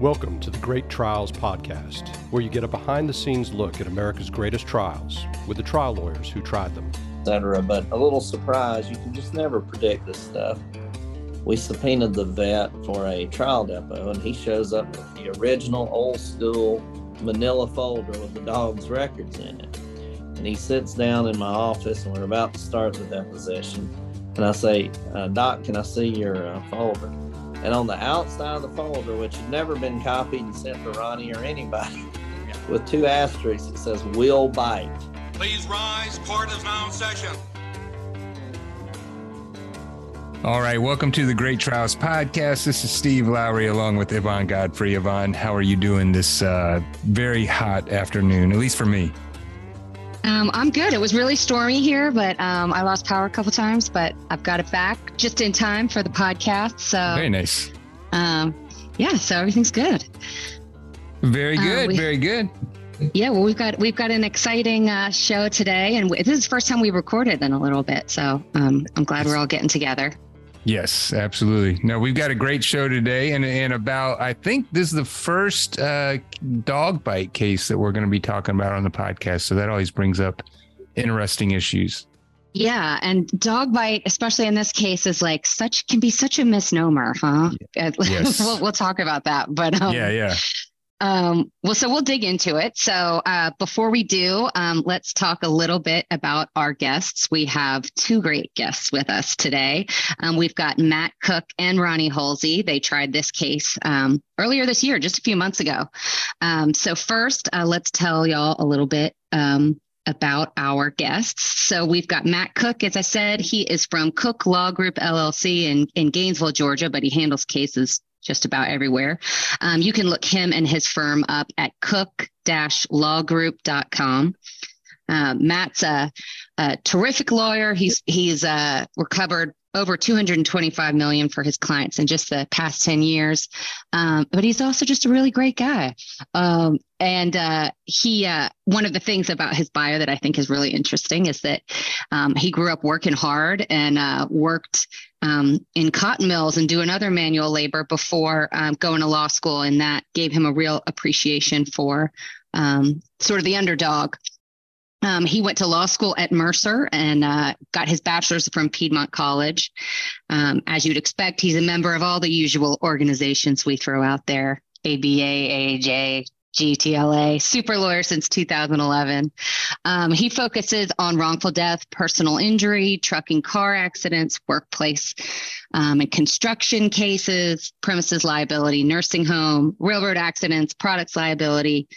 Welcome to the Great Trials Podcast, where you get a behind the scenes look at America's greatest trials with the trial lawyers who tried them. Etc. But a little surprise, you can just never predict this stuff. We subpoenaed the vet for a trial depo, and he shows up with the original old school manila folder with the dog's records in it. And he sits down in my office, and we're about to start the deposition. And I say, uh, Doc, can I see your uh, folder? And on the outside of the folder, which had never been copied and sent to Ronnie or anybody, with two asterisks, it says will bite. Please rise. Court is now in session. All right, welcome to the Great Trials Podcast. This is Steve Lowry along with Yvonne Godfrey. Yvonne, how are you doing this uh, very hot afternoon, at least for me? Um, I'm good. It was really stormy here, but um, I lost power a couple times, but I've got it back just in time for the podcast. So very nice. Um, yeah, so everything's good. Very uh, good. Uh, we, very good. Yeah, well, we've got we've got an exciting uh, show today, and this is the first time we recorded in a little bit. So um, I'm glad we're all getting together. Yes, absolutely. No, we've got a great show today, and and about I think this is the first uh, dog bite case that we're going to be talking about on the podcast. So that always brings up interesting issues. Yeah, and dog bite, especially in this case, is like such can be such a misnomer, huh? Yes. we'll, we'll talk about that, but um, yeah, yeah. Um, well, so we'll dig into it. So uh, before we do, um, let's talk a little bit about our guests. We have two great guests with us today. Um, we've got Matt Cook and Ronnie Hulsey. They tried this case um, earlier this year, just a few months ago. Um, so first, uh, let's tell y'all a little bit um, about our guests. So we've got Matt Cook. As I said, he is from Cook Law Group LLC in, in Gainesville, Georgia, but he handles cases just about everywhere. Um, you can look him and his firm up at cook-lawgroup.com. Uh, Matt's a, a, terrific lawyer. He's he's uh, recovered over 225 million for his clients in just the past 10 years. Um, but he's also just a really great guy. Um, and uh, he, uh, one of the things about his bio that I think is really interesting is that um, he grew up working hard and uh, worked um, in cotton mills and doing other manual labor before um, going to law school. And that gave him a real appreciation for um, sort of the underdog um, he went to law school at Mercer and uh, got his bachelor's from Piedmont College. Um, as you'd expect, he's a member of all the usual organizations we throw out there ABA, AAJ, GTLA, super lawyer since 2011. Um, he focuses on wrongful death, personal injury, trucking car accidents, workplace um, and construction cases, premises liability, nursing home, railroad accidents, products liability.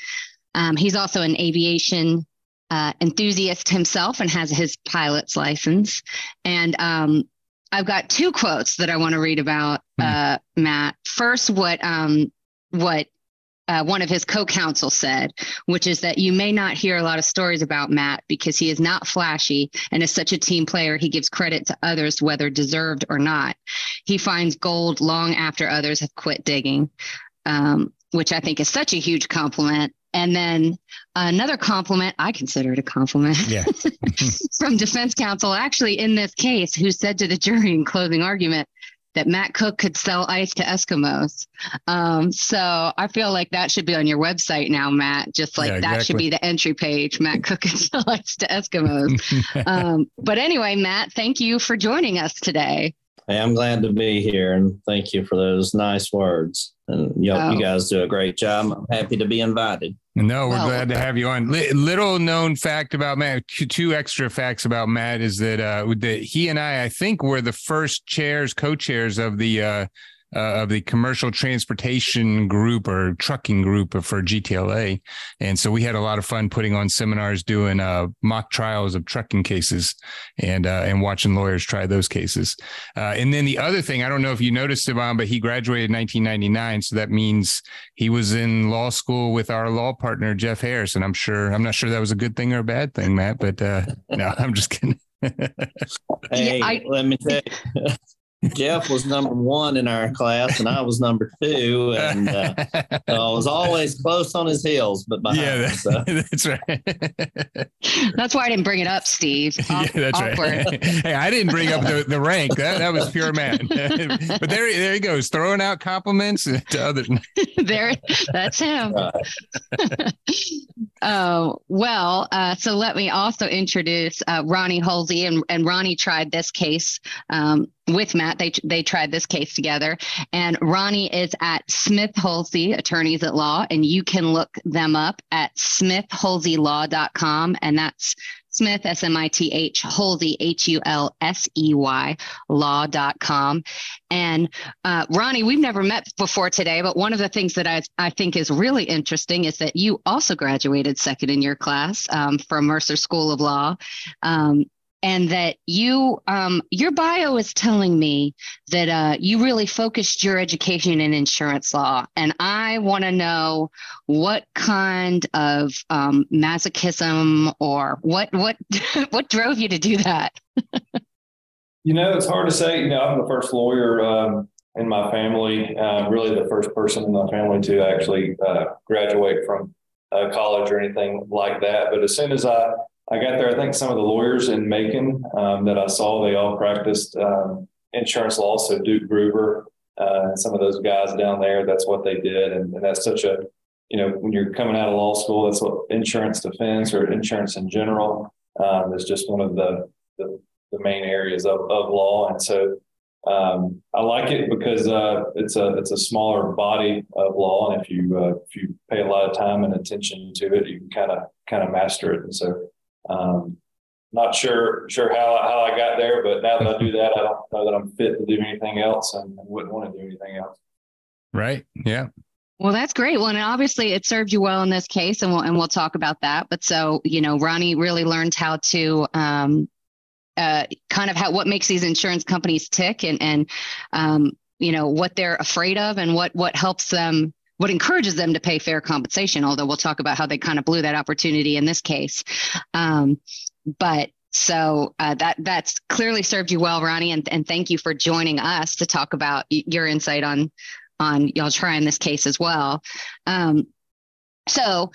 Um, he's also an aviation uh, enthusiast himself and has his pilot's license. And um, I've got two quotes that I want to read about hmm. uh, Matt. First, what um, what uh, one of his co-counsel said, which is that you may not hear a lot of stories about Matt because he is not flashy and is such a team player. He gives credit to others, whether deserved or not. He finds gold long after others have quit digging, um, which I think is such a huge compliment. And then another compliment, I consider it a compliment yeah. from defense counsel, actually in this case, who said to the jury in closing argument that Matt Cook could sell ice to Eskimos. Um, so I feel like that should be on your website now, Matt. Just like yeah, exactly. that should be the entry page. Matt Cook could sell ice to Eskimos. um, but anyway, Matt, thank you for joining us today. Hey, I'm glad to be here and thank you for those nice words. And you, oh. you guys do a great job. I'm happy to be invited. No, we're well, glad to have you on. Little known fact about Matt, two extra facts about Matt is that uh, that he and I, I think, were the first chairs, co-chairs of the uh, uh, of the commercial transportation group or trucking group for GTLA. And so we had a lot of fun putting on seminars, doing uh, mock trials of trucking cases and, uh, and watching lawyers try those cases. Uh, and then the other thing, I don't know if you noticed, Yvonne, but he graduated in 1999. So that means he was in law school with our law partner, Jeff Harris. And I'm sure, I'm not sure that was a good thing or a bad thing, Matt, but uh, no, I'm just kidding. hey, I, let me tell you. Jeff was number one in our class, and I was number two, and uh, so I was always close on his heels, but behind. yeah, him, so. that's right. That's why I didn't bring it up, Steve. yeah, that's Awkward. right. hey, I didn't bring up the, the rank. That that was pure man. but there, there he goes, throwing out compliments to other. there, that's him. Right. Oh, well, uh, so let me also introduce uh, Ronnie Hulsey, and, and Ronnie tried this case um, with Matt. They they tried this case together, and Ronnie is at Smith Hulsey Attorneys at Law, and you can look them up at smithhulseylaw.com, and that's Smith S M I T H Hulsey H U L S E Y law.com. And uh, Ronnie, we've never met before today, but one of the things that I, I think is really interesting is that you also graduated second in your class um, from Mercer School of Law. Um, and that you, um, your bio is telling me that uh, you really focused your education in insurance law. And I want to know what kind of um, masochism or what what what drove you to do that. You know, it's hard to say. You know, I'm the first lawyer um, in my family, uh, really the first person in my family to actually uh, graduate from uh, college or anything like that. But as soon as I, I got there, I think some of the lawyers in Macon um, that I saw, they all practiced um, insurance law. So Duke Gruber, uh, some of those guys down there, that's what they did. And, and that's such a, you know, when you're coming out of law school, that's what insurance defense or insurance in general um, is just one of the, the the main areas of, of law. And so um, I like it because uh, it's a it's a smaller body of law, and if you uh, if you pay a lot of time and attention to it, you can kind of kind of master it. And so, um, not sure sure how how I got there, but now that I do that, I don't know that I'm fit to do anything else, and wouldn't want to do anything else. Right. Yeah. Well, that's great. Well, and obviously it served you well in this case, and we'll and we'll talk about that. But so you know, Ronnie really learned how to um, uh, kind of how what makes these insurance companies tick, and and um, you know what they're afraid of, and what what helps them, what encourages them to pay fair compensation. Although we'll talk about how they kind of blew that opportunity in this case. Um, but so uh, that that's clearly served you well, Ronnie, and and thank you for joining us to talk about your insight on on y'all trying this case as well. Um, so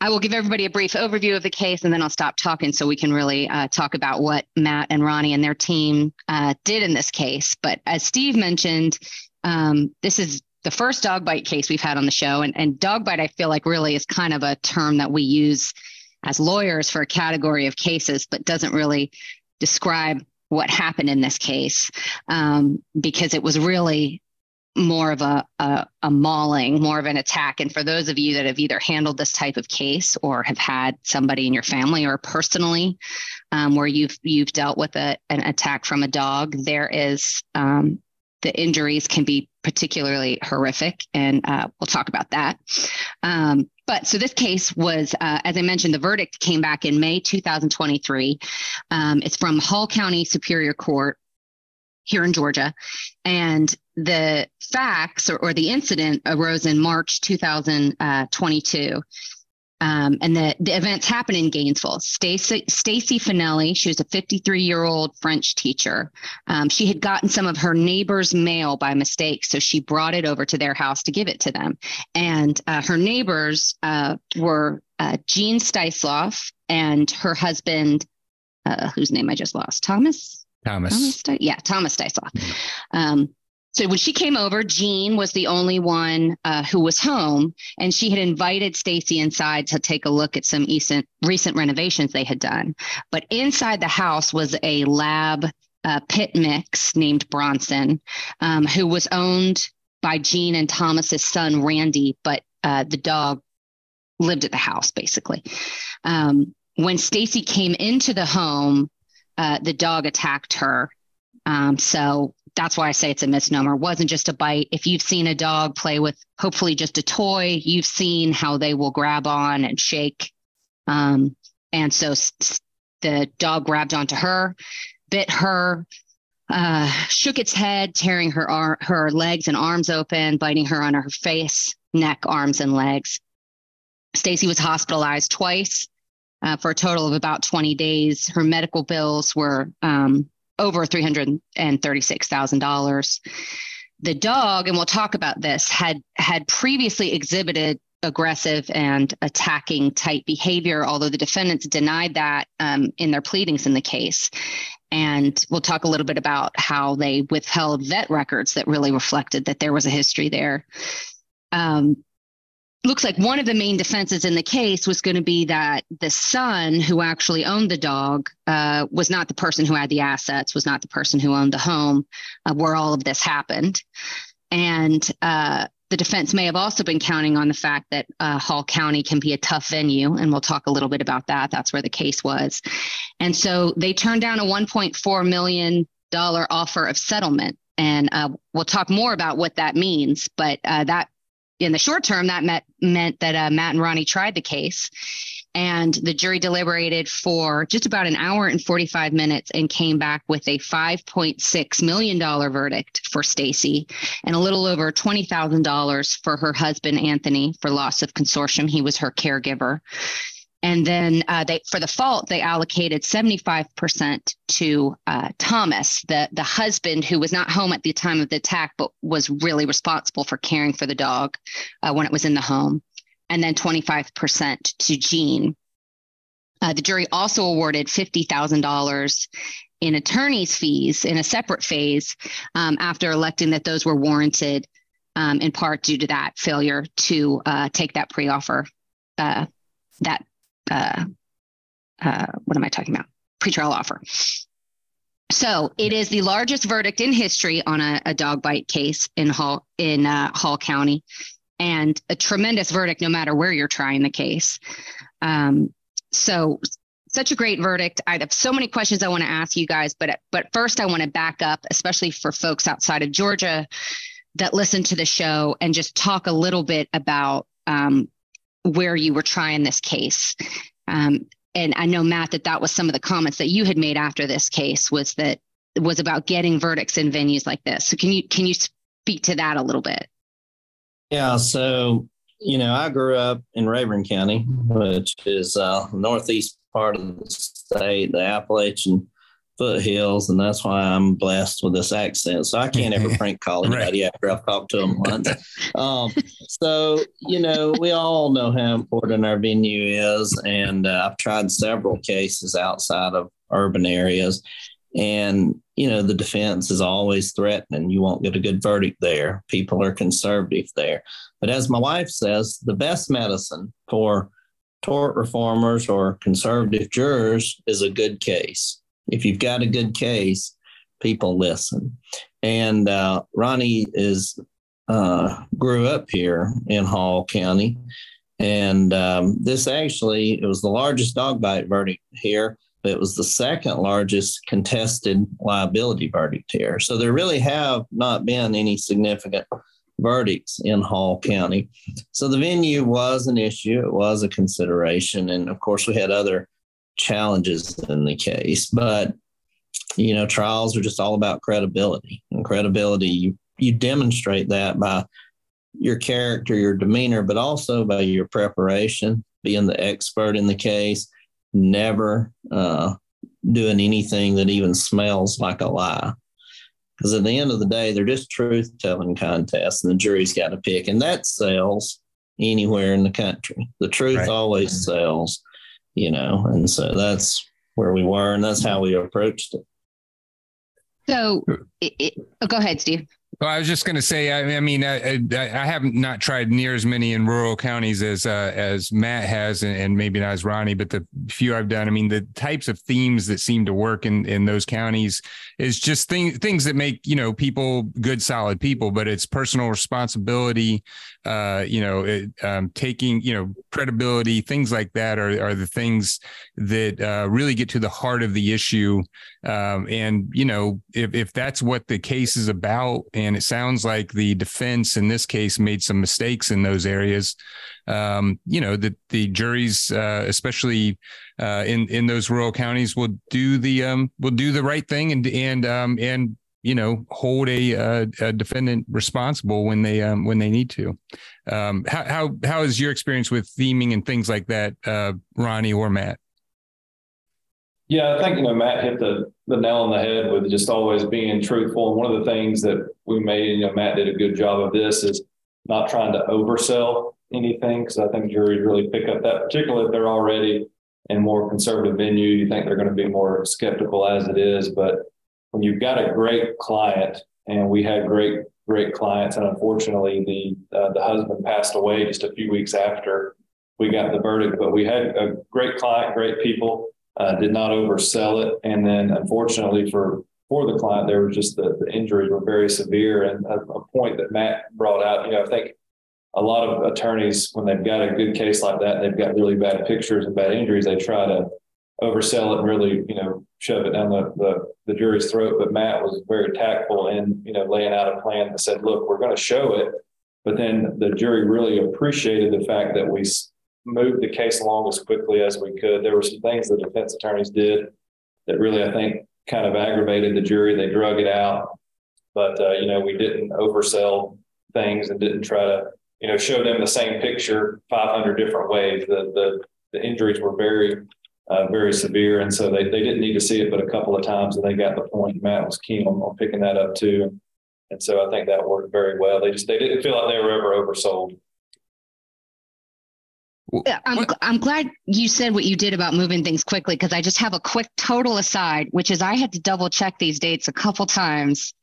I will give everybody a brief overview of the case and then I'll stop talking so we can really uh, talk about what Matt and Ronnie and their team uh, did in this case. But as Steve mentioned, um, this is the first dog bite case we've had on the show. And, and dog bite, I feel like, really is kind of a term that we use as lawyers for a category of cases, but doesn't really describe what happened in this case um, because it was really more of a, a, a mauling, more of an attack. And for those of you that have either handled this type of case or have had somebody in your family or personally um, where you've you've dealt with a, an attack from a dog, there is um, the injuries can be particularly horrific, and uh, we'll talk about that. Um, but so this case was, uh, as I mentioned, the verdict came back in May 2023. Um, it's from Hall County Superior Court here in Georgia. And the facts or, or the incident arose in March 2022. Um, and the, the events happened in Gainesville. Stacy Stacy Finelli, she was a 53 year old French teacher. Um, she had gotten some of her neighbor's mail by mistake, so she brought it over to their house to give it to them. And uh, her neighbors uh, were uh, Jean Steusloff and her husband, uh, whose name I just lost, Thomas. Thomas. Thomas Sti- yeah, Thomas Steusloff. Um, so when she came over, Jean was the only one uh, who was home, and she had invited Stacy inside to take a look at some recent recent renovations they had done. But inside the house was a lab uh, pit mix named Bronson, um, who was owned by Jean and Thomas's son Randy, but uh, the dog lived at the house basically. Um, when Stacy came into the home, uh, the dog attacked her. Um, so that's why I say it's a misnomer. It wasn't just a bite. If you've seen a dog play with hopefully just a toy, you've seen how they will grab on and shake. Um, and so s- the dog grabbed onto her, bit her, uh, shook its head, tearing her ar- her legs and arms open, biting her on her face, neck, arms, and legs. Stacy was hospitalized twice uh, for a total of about 20 days. Her medical bills were um, over $336,000. The dog, and we'll talk about this, had had previously exhibited aggressive and attacking type behavior, although the defendants denied that um, in their pleadings in the case. And we'll talk a little bit about how they withheld vet records that really reflected that there was a history there. Um, looks like one of the main defenses in the case was going to be that the son who actually owned the dog uh, was not the person who had the assets, was not the person who owned the home uh, where all of this happened. And uh, the defense may have also been counting on the fact that uh, Hall County can be a tough venue, and we'll talk a little bit about that. That's where the case was. And so they turned down a $1.4 million offer of settlement. And uh, we'll talk more about what that means, but uh, that in the short term, that met, meant that uh, Matt and Ronnie tried the case. And the jury deliberated for just about an hour and 45 minutes and came back with a $5.6 million verdict for Stacy and a little over $20,000 for her husband, Anthony, for loss of consortium. He was her caregiver. And then uh, they, for the fault, they allocated 75% to uh, Thomas, the, the husband who was not home at the time of the attack, but was really responsible for caring for the dog uh, when it was in the home. And then 25% to Jean. Uh, the jury also awarded $50,000 in attorney's fees in a separate phase um, after electing that those were warranted um, in part due to that failure to uh, take that pre offer, uh, that uh, uh, what am I talking about? Pretrial offer. So it is the largest verdict in history on a, a dog bite case in Hall in uh, Hall County, and a tremendous verdict no matter where you're trying the case. Um, so such a great verdict. I have so many questions I want to ask you guys, but but first I want to back up, especially for folks outside of Georgia that listen to the show, and just talk a little bit about um, where you were trying this case. Um, and I know Matt that that was some of the comments that you had made after this case was that was about getting verdicts in venues like this. So can you can you speak to that a little bit? Yeah, so you know, I grew up in Rabun County, which is uh, northeast part of the state, the Appalachian foothills, and that's why I'm blessed with this accent. So I can't ever prank call anybody right. after I've talked to them once. Um, so you know, we all know how important our venue is, and uh, I've tried several cases outside of urban areas, and you know, the defense is always threatening you won't get a good verdict there. People are conservative there, but as my wife says, the best medicine for tort reformers or conservative jurors is a good case if you've got a good case, people listen. And uh, Ronnie is uh, grew up here in Hall County, and um, this actually it was the largest dog bite verdict here. But it was the second largest contested liability verdict here. So there really have not been any significant verdicts in Hall County. So the venue was an issue, it was a consideration. And of course, we had other challenges in the case. But you know, trials are just all about credibility, and credibility you you demonstrate that by your character, your demeanor, but also by your preparation, being the expert in the case, never uh, doing anything that even smells like a lie. Because at the end of the day, they're just truth telling contests, and the jury's got to pick, and that sells anywhere in the country. The truth right. always sells you know, and so that's where we were, and that's how we approached it. So, it, it, oh, go ahead, Steve. Well, I was just going to say, I, I mean, I, I, have not tried near as many in rural counties as uh, as Matt has, and, and, maybe not as Ronnie, but the few I've done, I mean, the types of themes that seem to work in in those counties is just things things that make you know people good, solid people. But it's personal responsibility, uh, you know, it, um, taking you know credibility, things like that are are the things that uh, really get to the heart of the issue. Um, and you know, if if that's what the case is about. And it sounds like the defense in this case made some mistakes in those areas. Um, you know, that the juries, uh, especially uh, in in those rural counties, will do the um, will do the right thing and and um, and you know hold a, a, defendant responsible when they um, when they need to. Um, how how how is your experience with theming and things like that, uh, Ronnie or Matt? Yeah, I think you know Matt hit the the nail on the head with just always being truthful. And one of the things that we made, you know, Matt did a good job of this is not trying to oversell anything because I think juries really pick up that, particularly if they're already in more conservative venue. You think they're going to be more skeptical as it is, but when you've got a great client, and we had great great clients, and unfortunately the uh, the husband passed away just a few weeks after we got the verdict, but we had a great client, great people uh, did not oversell it. And then unfortunately for for the client, there was just the, the injuries were very severe. And a, a, point that Matt brought out, you know, I think a lot of attorneys, when they've got a good case like that, they've got really bad pictures and bad injuries, they try to oversell it and really, you know, shove it down the, the, the jury's throat. But Matt was very tactful in, you know, laying out a plan that said, look, we're going to show it. But then the jury really appreciated the fact that we moved the case along as quickly as we could. There were some things the defense attorneys did that really, I think, kind of aggravated the jury. They drug it out, but uh, you know, we didn't oversell things and didn't try to, you know, show them the same picture 500 different ways. The the, the injuries were very, uh, very severe, and so they, they didn't need to see it but a couple of times, and they got the point. Matt was keen on, on picking that up too, and so I think that worked very well. They just they didn't feel like they were ever oversold. I'm, I'm glad you said what you did about moving things quickly because I just have a quick total aside, which is I had to double check these dates a couple times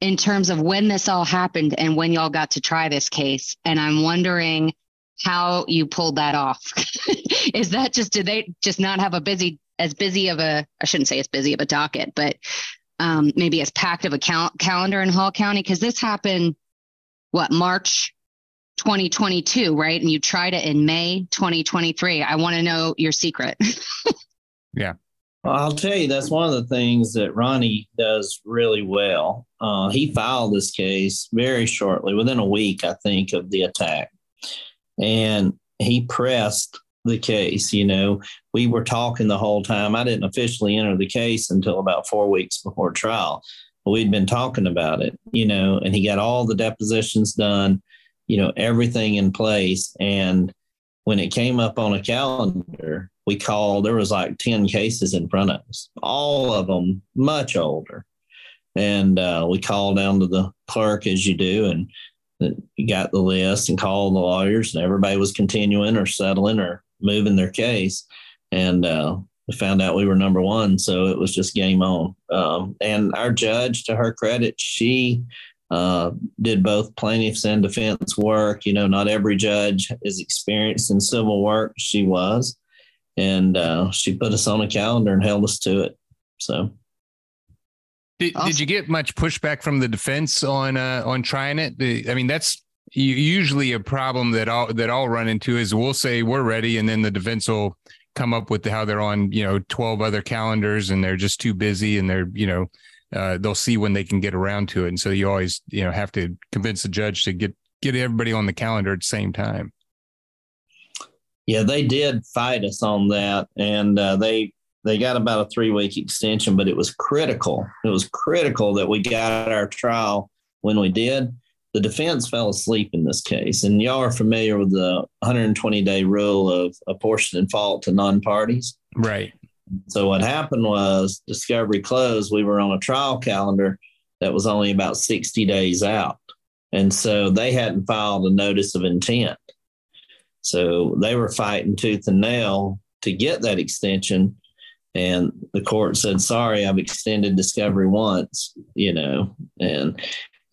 in terms of when this all happened and when y'all got to try this case. And I'm wondering how you pulled that off. is that just, did they just not have a busy, as busy of a, I shouldn't say as busy of a docket, but um, maybe as packed of a cal- calendar in Hall County? Because this happened, what, March 2022, right? And you tried it in May 2023. I want to know your secret. yeah. Well, I'll tell you, that's one of the things that Ronnie does really well. Uh, he filed this case very shortly, within a week, I think, of the attack. And he pressed the case. You know, we were talking the whole time. I didn't officially enter the case until about four weeks before trial. But we'd been talking about it, you know, and he got all the depositions done you know, everything in place. And when it came up on a calendar, we called, there was like 10 cases in front of us, all of them much older. And uh, we called down to the clerk as you do, and you got the list and called the lawyers, and everybody was continuing or settling or moving their case. And uh, we found out we were number one, so it was just game on. Um, and our judge, to her credit, she uh, did both plaintiffs and defense work. You know, not every judge is experienced in civil work. She was, and uh, she put us on a calendar and held us to it. So, did, awesome. did you get much pushback from the defense on uh, on trying it? I mean, that's usually a problem that all that I'll run into is we'll say we're ready, and then the defense will come up with how they're on you know 12 other calendars and they're just too busy and they're you know uh, they'll see when they can get around to it. And so you always, you know, have to convince the judge to get get everybody on the calendar at the same time. Yeah, they did fight us on that, and uh, they they got about a three week extension, but it was critical. It was critical that we got our trial when we did. The defense fell asleep in this case, and y'all are familiar with the 120 day rule of apportioning fault to non parties. Right. So what happened was discovery closed. We were on a trial calendar that was only about 60 days out. And so they hadn't filed a notice of intent. So they were fighting tooth and nail to get that extension. And the court said, sorry, I've extended discovery once, you know, and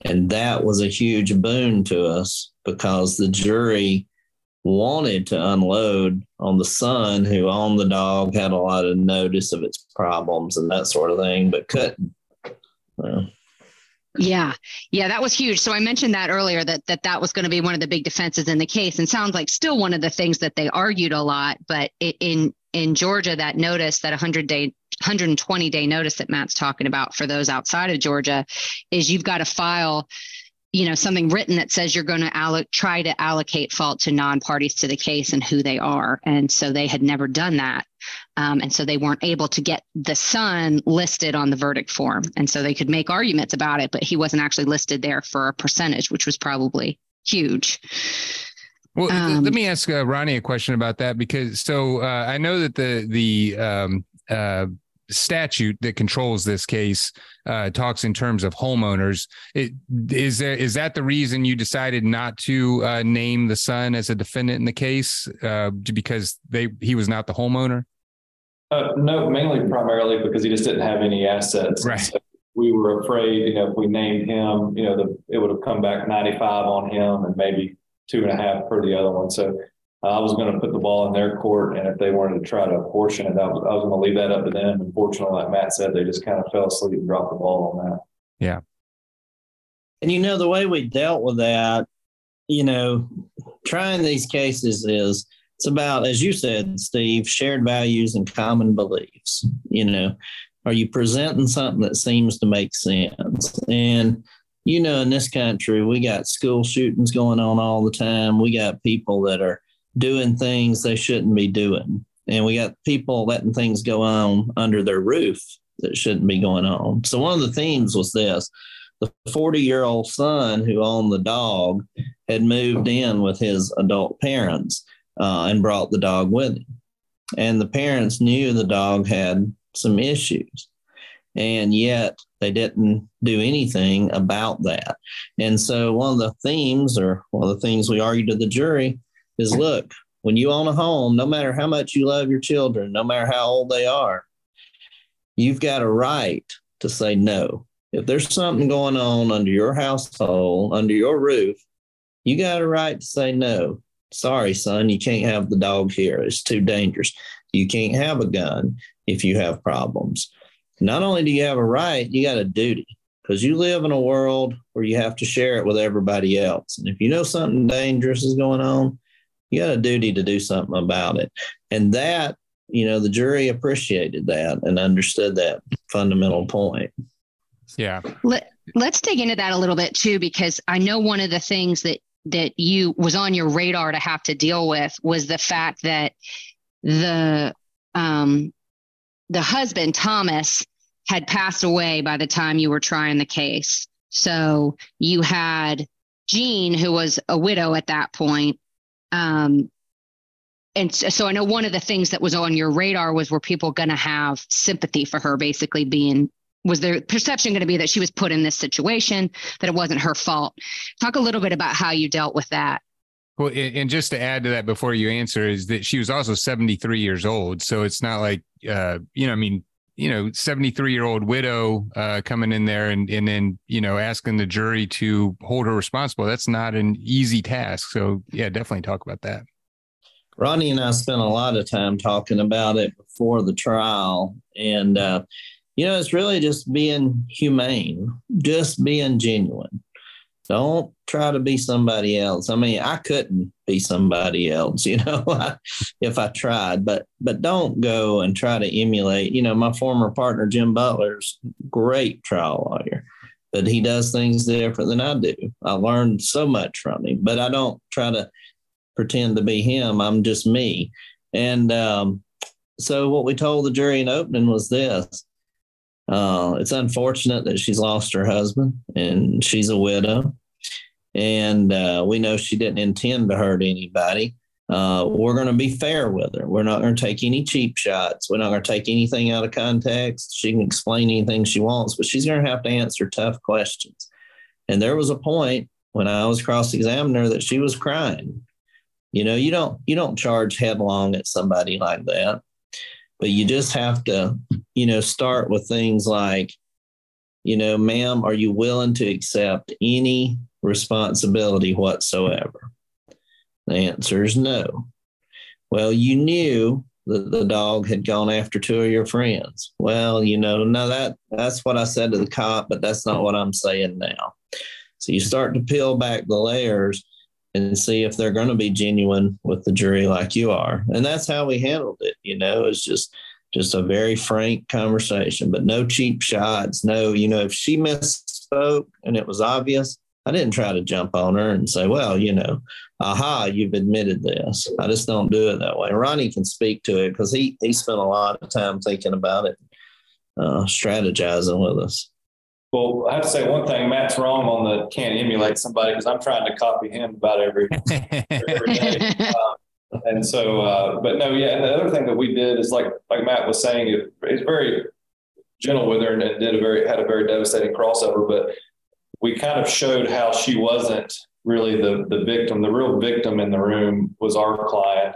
and that was a huge boon to us because the jury wanted to unload on the son who owned the dog, had a lot of notice of its problems and that sort of thing, but couldn't. Yeah. Yeah, that was huge. So I mentioned that earlier that that that was going to be one of the big defenses in the case and sounds like still one of the things that they argued a lot, but it, in in Georgia that notice that 100 day 120 day notice that Matt's talking about for those outside of Georgia is you've got to file you know something written that says you're going to try to allocate fault to non-parties to the case and who they are. And so they had never done that. Um, and so they weren't able to get the son listed on the verdict form. And so they could make arguments about it but he wasn't actually listed there for a percentage which was probably huge well um, let me ask uh, ronnie a question about that because so uh, i know that the the um, uh, statute that controls this case uh, talks in terms of homeowners. It, is there is that the reason you decided not to uh, name the son as a defendant in the case uh, because they he was not the homeowner? Uh, no, mainly primarily because he just didn't have any assets. Right. So we were afraid, you know, if we named him, you know, the, it would have come back 95 on him and maybe two and a half for the other one. So I was going to put the ball in their court, and if they wanted to try to apportion it, I was, I was going to leave that up to them. Unfortunately, like Matt said, they just kind of fell asleep and dropped the ball on that. Yeah. And you know, the way we dealt with that, you know, trying these cases is it's about, as you said, Steve, shared values and common beliefs. You know, are you presenting something that seems to make sense? And, you know, in this country, we got school shootings going on all the time. We got people that are doing things they shouldn't be doing. And we got people letting things go on under their roof that shouldn't be going on. So one of the themes was this the 40 year old son who owned the dog had moved in with his adult parents uh, and brought the dog with him. And the parents knew the dog had some issues. And yet they didn't do anything about that. And so one of the themes, or one of the things we argued to the jury, is look, when you own a home, no matter how much you love your children, no matter how old they are, you've got a right to say no. If there's something going on under your household, under your roof, you got a right to say no. Sorry, son, you can't have the dog here. It's too dangerous. You can't have a gun if you have problems. Not only do you have a right, you got a duty because you live in a world where you have to share it with everybody else. And if you know something dangerous is going on, you got a duty to do something about it. And that, you know, the jury appreciated that and understood that fundamental point. Yeah. Let, let's dig into that a little bit too, because I know one of the things that that you was on your radar to have to deal with was the fact that the um, the husband Thomas had passed away by the time you were trying the case. So you had Jean, who was a widow at that point. Um, and so I know one of the things that was on your radar was were people going to have sympathy for her, basically being was their perception going to be that she was put in this situation, that it wasn't her fault? Talk a little bit about how you dealt with that. Well, and just to add to that before you answer is that she was also 73 years old. So it's not like, uh, you know, I mean, you know, 73 year old widow uh, coming in there and, and then, you know, asking the jury to hold her responsible. That's not an easy task. So, yeah, definitely talk about that. Ronnie and I spent a lot of time talking about it before the trial. And, uh, you know, it's really just being humane, just being genuine. Don't try to be somebody else. I mean, I couldn't be somebody else, you know, if I tried, but but don't go and try to emulate. You know, my former partner Jim Butler's great trial lawyer, but he does things different than I do. I learned so much from him, but I don't try to pretend to be him. I'm just me. And um, so what we told the jury in opening was this uh, it's unfortunate that she's lost her husband and she's a widow. And uh, we know she didn't intend to hurt anybody. Uh, we're going to be fair with her. We're not going to take any cheap shots. We're not going to take anything out of context. She can explain anything she wants, but she's going to have to answer tough questions. And there was a point when I was cross-examining her that she was crying. You know, you don't you don't charge headlong at somebody like that but you just have to, you know, start with things like, you know, ma'am, are you willing to accept any responsibility whatsoever? The answer is no. Well, you knew that the dog had gone after two of your friends. Well, you know, now that that's what I said to the cop, but that's not what I'm saying now. So you start to peel back the layers and see if they're going to be genuine with the jury like you are. And that's how we handled it. You know, it's just just a very frank conversation, but no cheap shots. No, you know, if she misspoke and it was obvious, I didn't try to jump on her and say, well, you know, aha, you've admitted this. I just don't do it that way. Ronnie can speak to it because he he spent a lot of time thinking about it, uh, strategizing with us. Well, I have to say one thing. Matt's wrong on the can't emulate somebody because I'm trying to copy him about every, every day. Uh, and so, uh, but no, yeah. And the other thing that we did is like, like Matt was saying, it, it's very gentle with her and did a very, had a very devastating crossover, but we kind of showed how she wasn't really the, the victim. The real victim in the room was our client.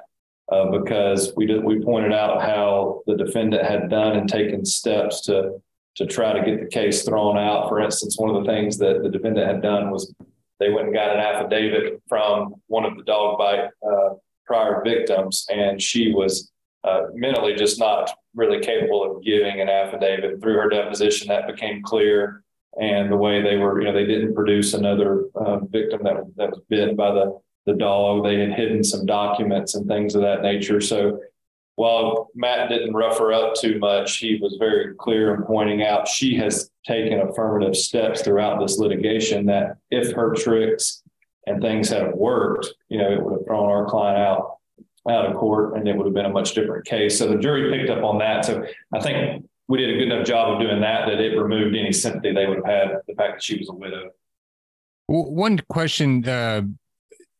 Uh, because we did, we pointed out how the defendant had done and taken steps to to try to get the case thrown out. For instance, one of the things that the defendant had done was they went and got an affidavit from one of the dog bite uh, prior victims, and she was uh, mentally just not really capable of giving an affidavit. Through her deposition, that became clear. And the way they were, you know, they didn't produce another uh, victim that, that was bitten by the, the dog. They had hidden some documents and things of that nature. So while Matt didn't rough her up too much, he was very clear in pointing out she has taken affirmative steps throughout this litigation that if her tricks and things had worked, you know, it would have thrown our client out out of court and it would have been a much different case. So the jury picked up on that. So I think we did a good enough job of doing that that it removed any sympathy they would have had the fact that she was a widow. One question uh,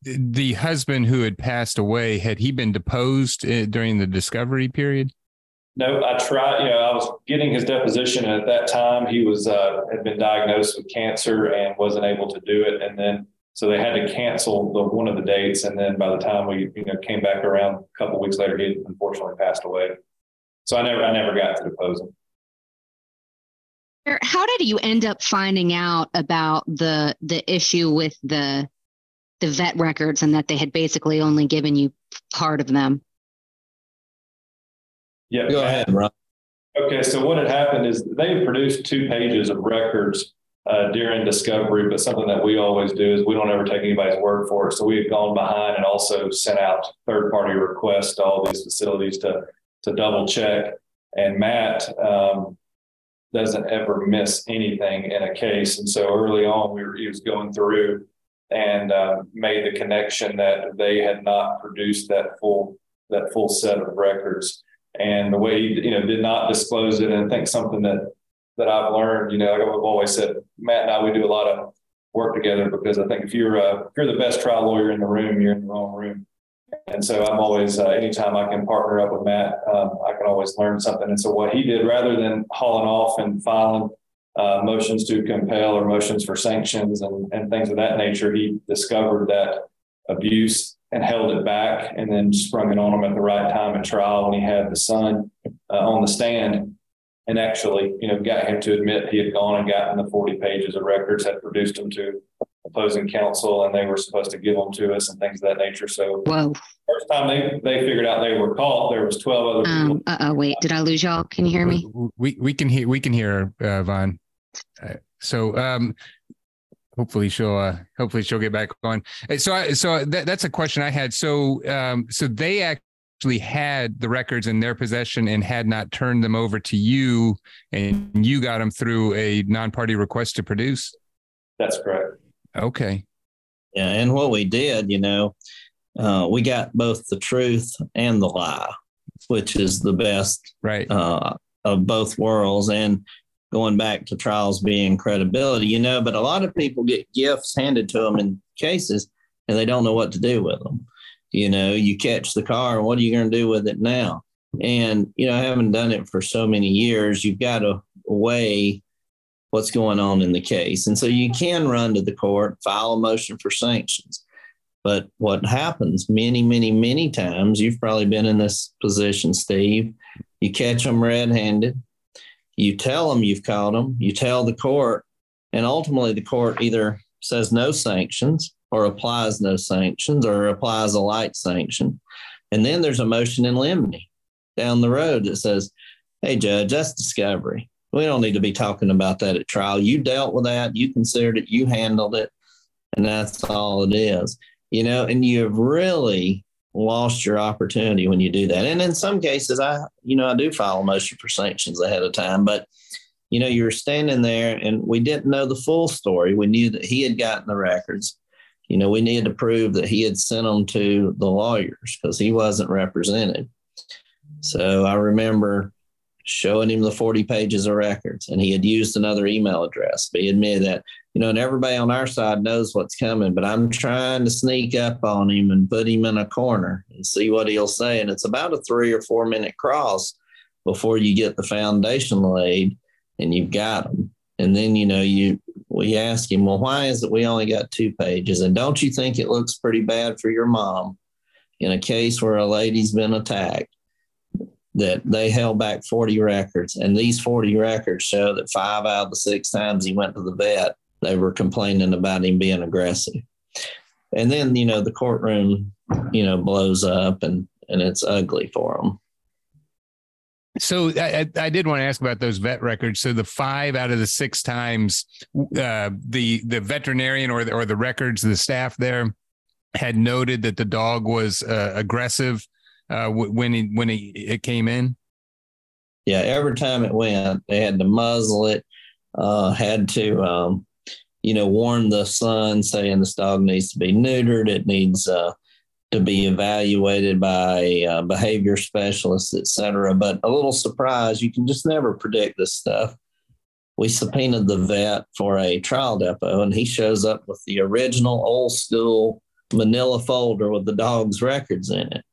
the husband who had passed away had he been deposed uh, during the discovery period? No, I tried. You know, I was getting his deposition, and at that time he was uh, had been diagnosed with cancer and wasn't able to do it. And then so they had to cancel the one of the dates. And then by the time we you know came back around a couple weeks later, he unfortunately passed away. So I never I never got to depose him. How did you end up finding out about the the issue with the the vet records and that they had basically only given you part of them. Yeah. Go ahead, Ron. Okay, so what had happened is they had produced two pages of records uh, during discovery, but something that we always do is we don't ever take anybody's word for it. So we had gone behind and also sent out third party requests to all these facilities to to double check. And Matt um, doesn't ever miss anything in a case, and so early on we were, he was going through and uh, made the connection that they had not produced that full that full set of records. And the way you know, did not disclose it. And I think something that that I've learned, you know, like I've always said, Matt and I, we do a lot of work together because I think if you're uh, if you're the best trial lawyer in the room, you're in the wrong room. And so I'm always, uh, anytime I can partner up with Matt, um, I can always learn something. And so what he did, rather than hauling off and filing uh, motions to compel or motions for sanctions and, and things of that nature, he discovered that abuse and held it back and then sprung it on him at the right time at trial when he had the son uh, on the stand and actually, you know, got him to admit he had gone and gotten the 40 pages of records, had produced them to opposing counsel, and they were supposed to give them to us and things of that nature. So, whoa. First time they, they figured out they were caught, there was 12 other um, Uh oh, wait, did I lose y'all? Can you hear me? We, we can hear, we can hear, uh, Yvonne. So um, hopefully she'll uh, hopefully she'll get back on. Uh, so I, so that, that's a question I had. So um, so they actually had the records in their possession and had not turned them over to you, and you got them through a non-party request to produce. That's correct. Okay. Yeah, and what we did, you know, uh, we got both the truth and the lie, which is the best right uh, of both worlds. And going back to trials being credibility, you know, but a lot of people get gifts handed to them in cases and they don't know what to do with them. You know, you catch the car, what are you going to do with it now? And, you know, having done it for so many years, you've got to weigh what's going on in the case. And so you can run to the court, file a motion for sanctions. But what happens many, many, many times, you've probably been in this position, Steve, you catch them red handed you tell them you've called them, you tell the court, and ultimately the court either says no sanctions or applies no sanctions or applies a light sanction. And then there's a motion in limine down the road that says, hey, judge, that's discovery. We don't need to be talking about that at trial. You dealt with that, you considered it, you handled it, and that's all it is. You know, and you've really lost your opportunity when you do that. And in some cases, I, you know, I do file a motion for sanctions ahead of time, but you know, you're standing there and we didn't know the full story. We knew that he had gotten the records. You know, we needed to prove that he had sent them to the lawyers because he wasn't represented. So I remember showing him the 40 pages of records. And he had used another email address, but he admitted that, you know, and everybody on our side knows what's coming, but I'm trying to sneak up on him and put him in a corner and see what he'll say. And it's about a three or four minute cross before you get the foundation laid and you've got them. And then, you know, you we ask him, well, why is it we only got two pages? And don't you think it looks pretty bad for your mom in a case where a lady's been attacked? That they held back 40 records. And these 40 records show that five out of the six times he went to the vet, they were complaining about him being aggressive. And then, you know, the courtroom, you know, blows up and, and it's ugly for them. So I, I, did want to ask about those vet records. So the five out of the six times, uh, the the veterinarian or the, or the records, the staff there had noted that the dog was uh, aggressive uh, when he, when he, it came in? Yeah, every time it went, they had to muzzle it, uh, had to, um, you know, warn the son saying this dog needs to be neutered. It needs uh, to be evaluated by a behavior specialist, et cetera. But a little surprise, you can just never predict this stuff. We subpoenaed the vet for a trial depo, and he shows up with the original old school manila folder with the dog's records in it.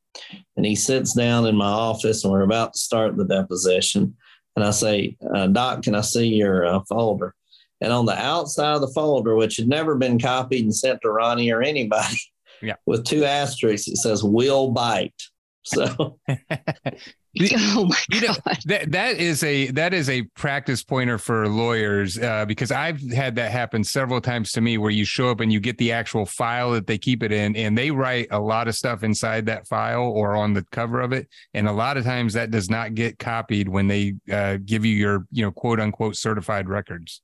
And he sits down in my office and we're about to start the deposition. And I say, uh, Doc, can I see your uh, folder? And on the outside of the folder, which had never been copied and sent to Ronny or anybody, yeah. with two asterisks, it says will bite. So oh my you know, that that is a that is a practice pointer for lawyers uh, because I've had that happen several times to me where you show up and you get the actual file that they keep it in and they write a lot of stuff inside that file or on the cover of it and a lot of times that does not get copied when they uh, give you your you know quote unquote certified records.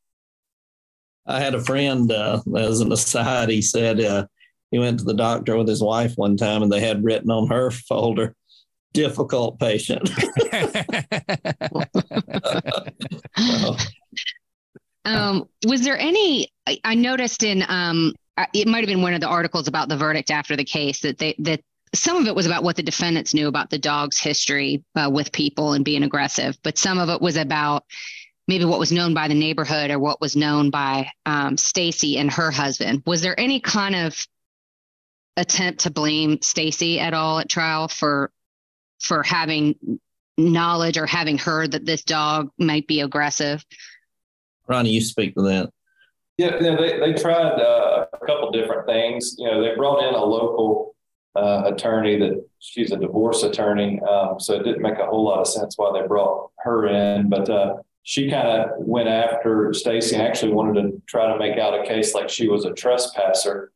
I had a friend uh, as an aside. He said uh, he went to the doctor with his wife one time and they had written on her folder difficult patient. um, was there any? I, I noticed in um, it might have been one of the articles about the verdict after the case that they that some of it was about what the defendants knew about the dog's history uh, with people and being aggressive, but some of it was about maybe what was known by the neighborhood or what was known by um, Stacy and her husband. Was there any kind of attempt to blame Stacy at all at trial for for having knowledge or having heard that this dog might be aggressive? Ronny, you speak to that. Yeah, you know, they, they tried uh, a couple different things. You know, they brought in a local uh, attorney that she's a divorce attorney. Um, so it didn't make a whole lot of sense why they brought her in. But uh, she kind of went after Stacy and actually wanted to try to make out a case like she was a trespasser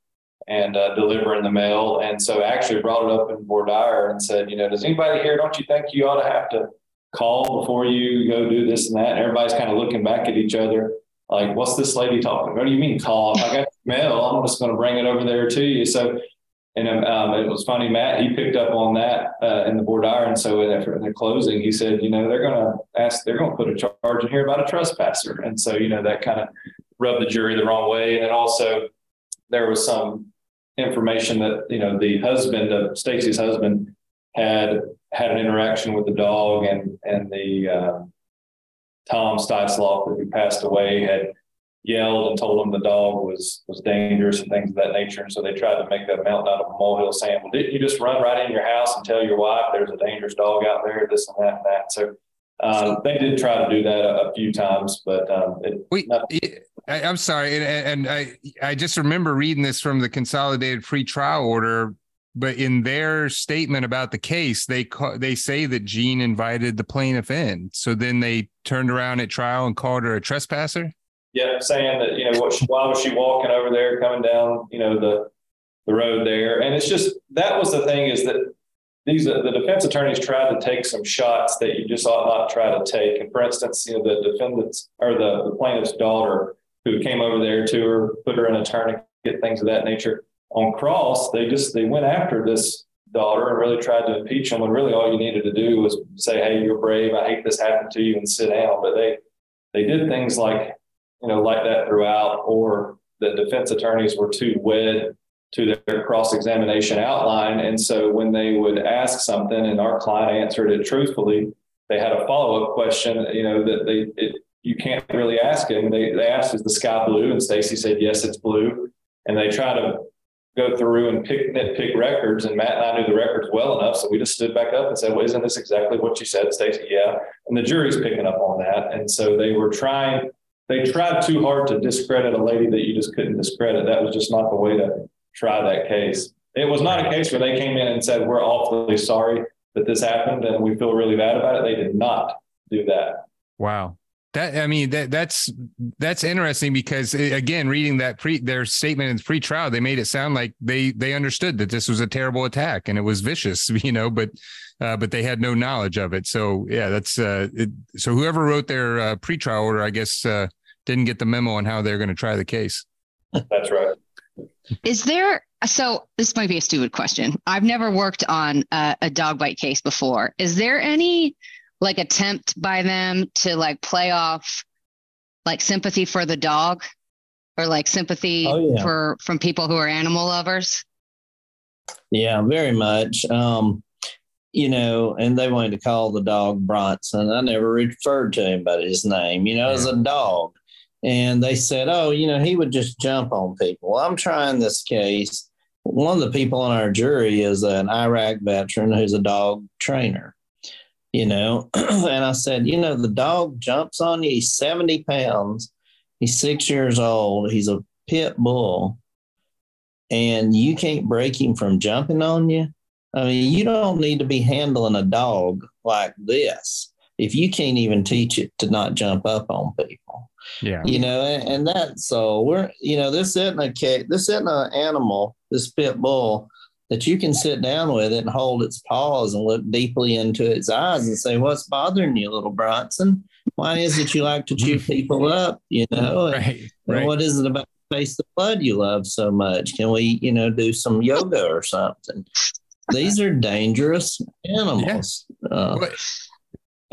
and uh, delivering the mail. And so I actually brought it up in voir dire and said, you know, does anybody here, don't you think you ought to have to call before you go do this and that? And everybody's kind of looking back at each other like, what's this lady talking? What do you mean call? If I got mail, I'm just going to bring it over there to you. So, and um, it was funny, Matt, he picked up on that uh, in the voir dire. And so in the closing, he said, you know, they're going to ask, they're going to put a charge in here about a trespasser. And so, you know, that kind of rubbed the jury the wrong way. And then also there was some information that you know the husband of Stacy's husband had had an interaction with the dog, and and the uh, Tom Steusloff, who passed away, had yelled and told him the dog was was dangerous and things of that nature. And so they tried to make that mountain out of a molehill, saying, "Well, didn't you just run right in your house and tell your wife there's a dangerous dog out there, this and that and that?" So um, they did try to do that a, a few times, but um, it, we, I, am sorry, and, and, I I just remember reading this from the consolidated pretrial order, but in their statement about the case, they ca- they say that Jean invited the plaintiff in. So then they turned around at trial and called her a trespasser. Yeah, saying that you know what? Why was she walking over there, coming down, you know the the road there? And it's just that was the thing is that these uh, the defense attorneys tried to take some shots that you just ought not try to take. And for instance, you know the defendants or the, the plaintiff's daughter who came over there to her, put her in a tourniquet, things of that nature. On cross, they just they went after this daughter and really tried to impeach them. And really, all you needed to do was say, "Hey, you're brave. I hate this happened to you," and sit down. But they they did things like you know like that throughout, or the defense attorneys were too wed to their cross examination outline. And so when they would ask something and our client answered it truthfully, they had a follow up question, you know, that they, it, you can't really ask him. They, they asked, is the sky blue? And Stacy said, yes, it's blue. And they try to go through and pick nitpick records. And Matt and I knew the records well enough. So we just stood back up and said, well, isn't this exactly what you said, Stacy? Yeah. And the jury's picking up on that. And so they were trying, they tried too hard to discredit a lady that you just couldn't discredit. That was just not the way to try that case. It was not a case where they came in and said, we're awfully sorry that this happened and we feel really bad about it. They did not do that. Wow. That I mean that that's that's interesting because eh, again, reading that pre their statement in the pre-trial, they made it sound like they they understood that this was a terrible attack and it was vicious, you know, but uh, but they had no knowledge of it. So yeah, that's uh, it, so whoever wrote their uh, pre-trial order, I guess, uh, didn't get the memo on how they're going to try the case. That's right. Is there so this might be a stupid question. I've never worked on a, a dog bite case before. Is there any like attempt by them to like play off like sympathy for the dog or like sympathy Oh, yeah. for from people who are animal lovers Yeah, very much. Um, you know, and they wanted to call the dog Bronson. I never referred to him by his name, you know, as a dog. And they said, oh, you know, he would just jump on people. Well, I'm trying this case. One of the people on our jury is an Iraq veteran who's a dog trainer, you know. and I said, you know, the dog jumps on you. He's 70 pounds. He's six years old. He's a pit bull. And you can't break him from jumping on you. I mean, you don't need to be handling a dog like this if you can't even teach it to not jump up on people. Yeah. You know, and, and that so we're you know this isn't a cat, this isn't an animal, this pit bull that you can sit down with it and hold its paws and look deeply into its eyes and say, "What's bothering you, little Bronson? Why is it you like to chew people up? You know, and, Right. and what is it about face the blood you love so much? Can we, you know, do some yoga or something?" These are dangerous animals. Uh, But-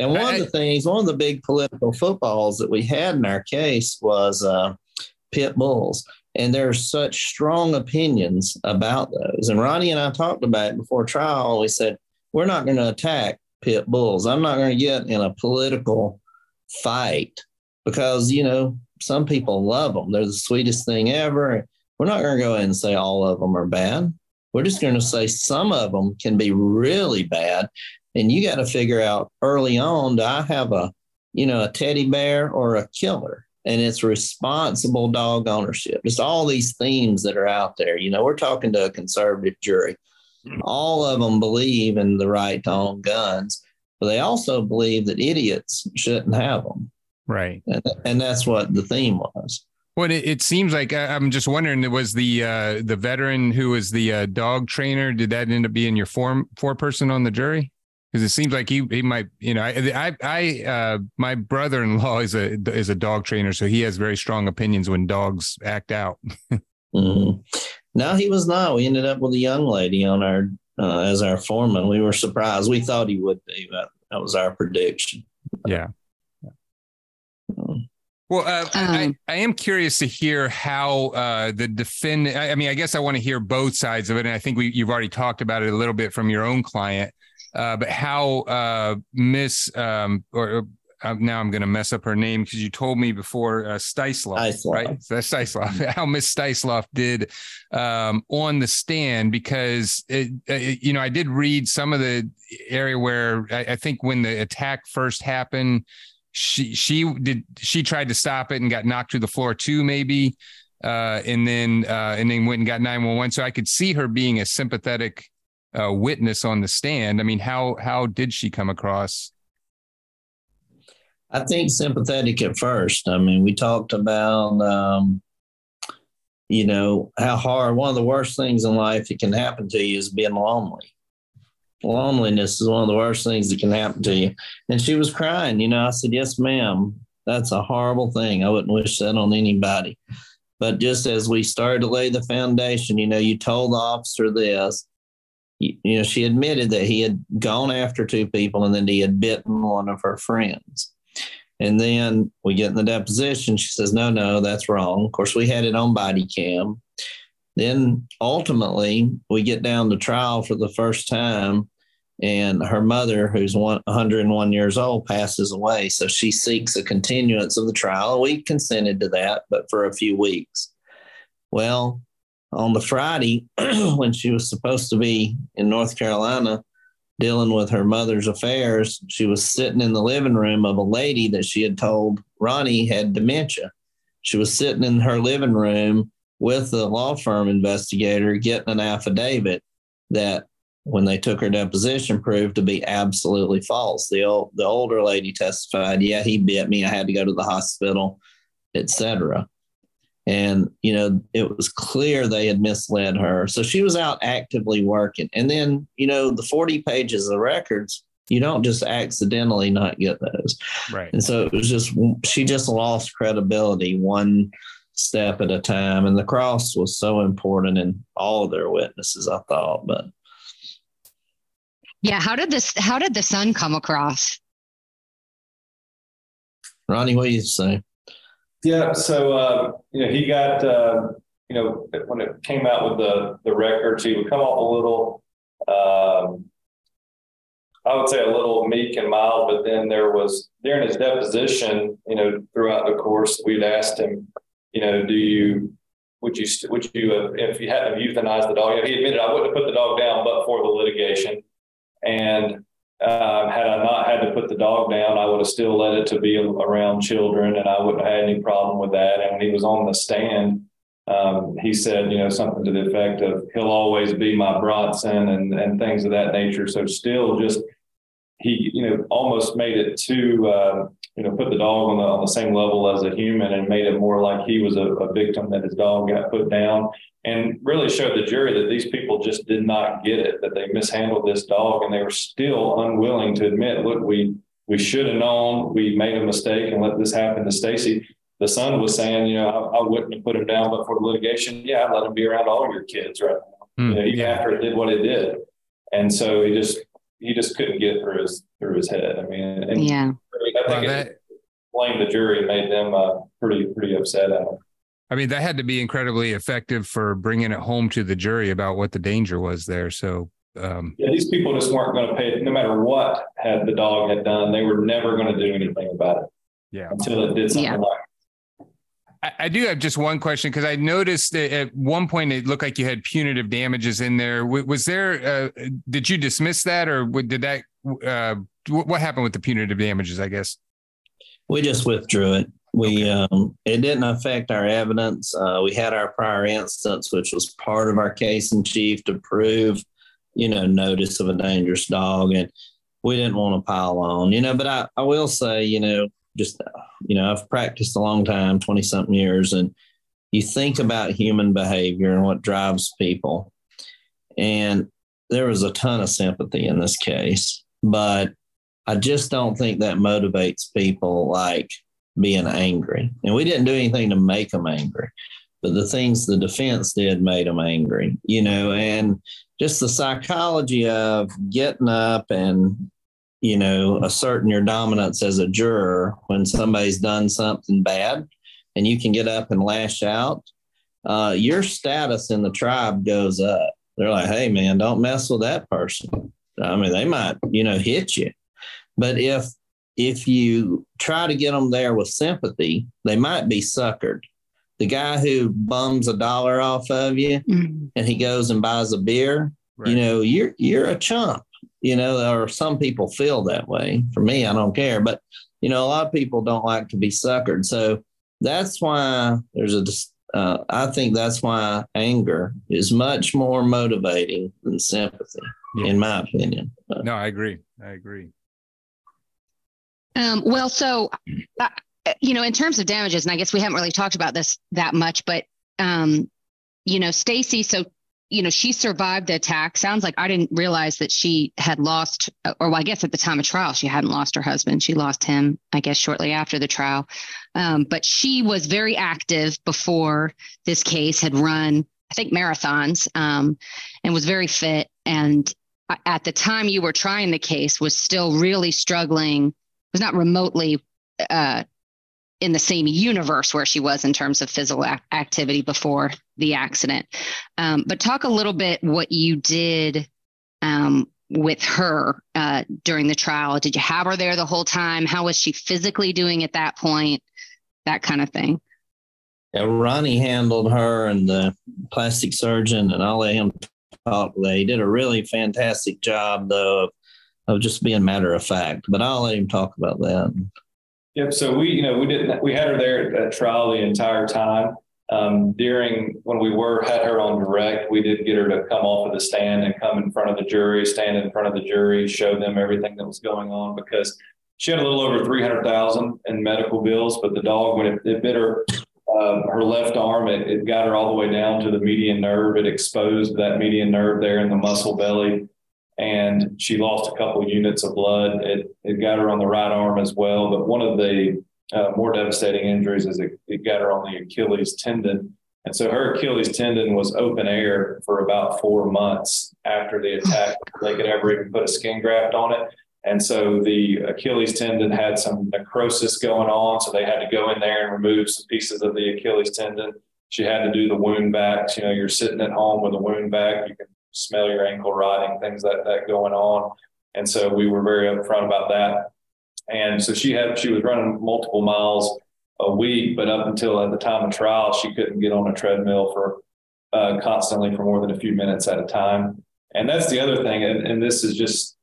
and one I- of the things, one of the big political footballs that we had in our case was uh, pit bulls. And there's such strong opinions about those. And Ronny and I talked about it before trial. We said, we're not going to attack pit bulls. I'm not going to get in a political fight because, you know, some people love them. They're the sweetest thing ever. We're not going to go in and say all of them are bad. We're just going to say some of them can be really bad and you got to figure out early on do i have a you know a teddy bear or a killer and it's responsible dog ownership just all these themes that are out there you know we're talking to a conservative jury all of them believe in the right to own guns but they also believe that idiots shouldn't have them Right. and, and that's what the theme was Well, it, it seems like I'm just wondering. Was the uh, the veteran who was the uh, dog trainer? Did that end up being your four four person on the jury? Because it seems like he he might. You know, I I, I uh, my brother in law is a is a dog trainer, so he has very strong opinions when dogs act out. Mhm. No, he was not. We ended up with a young lady on our uh, as our foreman. We were surprised. We thought he would be, but that was our prediction. Yeah. Um, Well, uh, I, Um, I am curious to hear how uh, the defendant. I, I mean, I guess I want to hear both sides of it, and I think we, you've already talked about it a little bit from your own client. Uh, but how uh, Miss um, or uh, now I'm going to mess up her name because you told me before uh, right? So. How Miss Steislav did um, on the stand because it, uh, you know I did read some of the area where I, I think when the attack first happened she she did she tried to stop it and got knocked to the floor too maybe uh and then uh and then went and got 911 so i could see her being a sympathetic uh witness on the stand i mean how how did she come across I think sympathetic at first. I mean, we talked about, um, you know, how hard one of the worst things in life that can happen to you is being lonely. Loneliness is one of the worst things that can happen to you. And she was crying. You know, I said, Yes, ma'am. That's a horrible thing. I wouldn't wish that on anybody. But just as we started to lay the foundation, you know, you told the officer this. You, know, she admitted that he had gone after two people and then he had bitten one of her friends. And then we get in the deposition. She says, no, no, that's wrong. Of course, we had it on body cam. Then ultimately, we get down to trial for the first time. and her mother, who's 101 years old, passes away. So she seeks a continuance of the trial. We consented to that, but for a few weeks. Well, on the Friday, when she was supposed to be in North Carolina dealing with her mother's affairs, she was sitting in the living room of a lady that she had told Ronny had dementia. She was sitting in her living room with the law firm investigator getting an affidavit that when they took her deposition proved to be absolutely false. The old, the older lady testified, yeah, he bit me. I had to go to the hospital, etc. And you know, it was clear they had misled her. So she was out actively working. And then, you know, the 40 pages of records, you don't just accidentally not get those. Right. And so it was just she just lost credibility one step at a time. And the cross was so important in all of their witnesses, I thought. But Yeah. How did this, how did the son come across? Ronny, what do you say? Yeah, so uh, you know he got uh, you know when it came out with the the records, he would come off a little, um, I would say a little meek and mild, but then there was during his deposition, you know, throughout the course, we'd asked him, you know, do you would you would you have, if you hadn't euthanized the dog? He admitted I wouldn't have put the dog down, but for the litigation, and um, had I not had to put the dog down, I would have still let it to be around children, and I wouldn't have had any problem with that. And when he was on the stand, um, he said, you know, something to the effect of "He'll always be my Bronson" and and things of that nature. So still, just he, you know, almost made it to, uh, you know, put the dog on the on the same level as a human, and made it more like he was a, a victim that his dog got put down and really showed the jury that these people just did not get it, that they mishandled this dog, and they were still unwilling to admit, look, we we should have known, we made a mistake, and let this happen to Stacy. The son was saying, you know, I, I, wouldn't have put him down, but for the litigation, yeah, I'd let him be around all your kids right now, mm, you know, even yeah. after it did what it did. And so he just he just couldn't get through his through his head. I mean, and yeah, I think well, that, it blamed the jury and made them uh, pretty pretty upset at him. I mean, that had to be incredibly effective for bringing it home to the jury about what the danger was there. So, um, yeah, these people just weren't going to pay no matter what had the dog had done. They were never going to do anything about it. Yeah, until it did something yeah. like. I, I do have just one question because I noticed that at one point it looked like you had punitive damages in there. Was there? Uh, did you dismiss that, or did that? Uh, what happened with the punitive damages? I guess we just withdrew it. We okay. um, it didn't affect our evidence. Uh, we had our prior instance, which was part of our case in chief to prove, you know, notice of a dangerous dog, and we didn't want to pile on, you know. But I, I will say, you know, just you know, I've practiced a long time, twenty something years, and you think about human behavior and what drives people, and there was a ton of sympathy in this case, but I just don't think that motivates people like being angry. And we didn't do anything to make them angry, but the things the defense did made them angry, you know, and just the psychology of getting up and, you know, asserting your dominance as a juror when somebody's done something bad and you can get up and lash out, uh, your status in the tribe goes up. They're like, hey, man, don't mess with that person. I mean, they might, you know, hit you. But if if you try to get them there with sympathy, they might be suckered. The guy who bums a dollar off of you mm-hmm. and he goes and buys a beer, right. you know, you're you're a chump, you know, or some people feel that way. For me, I don't care, but you know, a lot of people don't like to be suckered. So that's why there's a uh, I think that's why anger is much more motivating than sympathy, yeah. in my opinion. But, no, I agree. I agree. Um, well, so, uh, you know, in terms of damages, and I guess we haven't really talked about this that much, but, um, you know, Stacy, so, you know, she survived the attack. Sounds like I didn't realize that she had lost, or well, I guess at the time of trial, she hadn't lost her husband. She lost him, I guess, shortly after the trial. Um, but she was very active before this case had run, I think, marathons um, and was very fit. And at the time you were trying the case, was still really struggling was not remotely uh, in the same universe where she was in terms of physical activity before the accident. Um, but talk a little bit what you did um, with her uh, during the trial? Did you have her there the whole time? How was she physically doing at that point? That kind of thing. Yeah, Ronny handled her and the plastic surgeon, and I'll let him talk. They did a really fantastic job, though, of, just being matter of fact. But I'll let him talk about that. Yep. So we, you know, we didn't. We had her there at, trial the entire time. Um, during when we were had her on direct, we did get her to come off of the stand and come in front of the jury, stand in front of the jury, show them everything that was going on because she had a little over three hundred thousand in medical bills. But the dog, when it, it bit her uh, her left arm, it, it got her all the way down to the median nerve. It exposed that median nerve there in the muscle belly, and she lost a couple units of blood. It, it got her on the right arm as well. But one of the uh, more devastating injuries is it, it got her on the Achilles tendon. And so her Achilles tendon was open air for about four months after the attack. They could ever even put a skin graft on it. And so the Achilles tendon had some necrosis going on. So they had to go in there and remove some pieces of the Achilles tendon. She had to do the wound vacs. You know, you're sitting at home with a wound vac. you can smell your ankle rotting, things like that going on. And so we were very upfront about that. And so she had, she was running multiple miles a week, but up until at the time of trial, she couldn't get on a treadmill for uh, constantly for more than a few minutes at a time. And that's the other thing. And, and this is just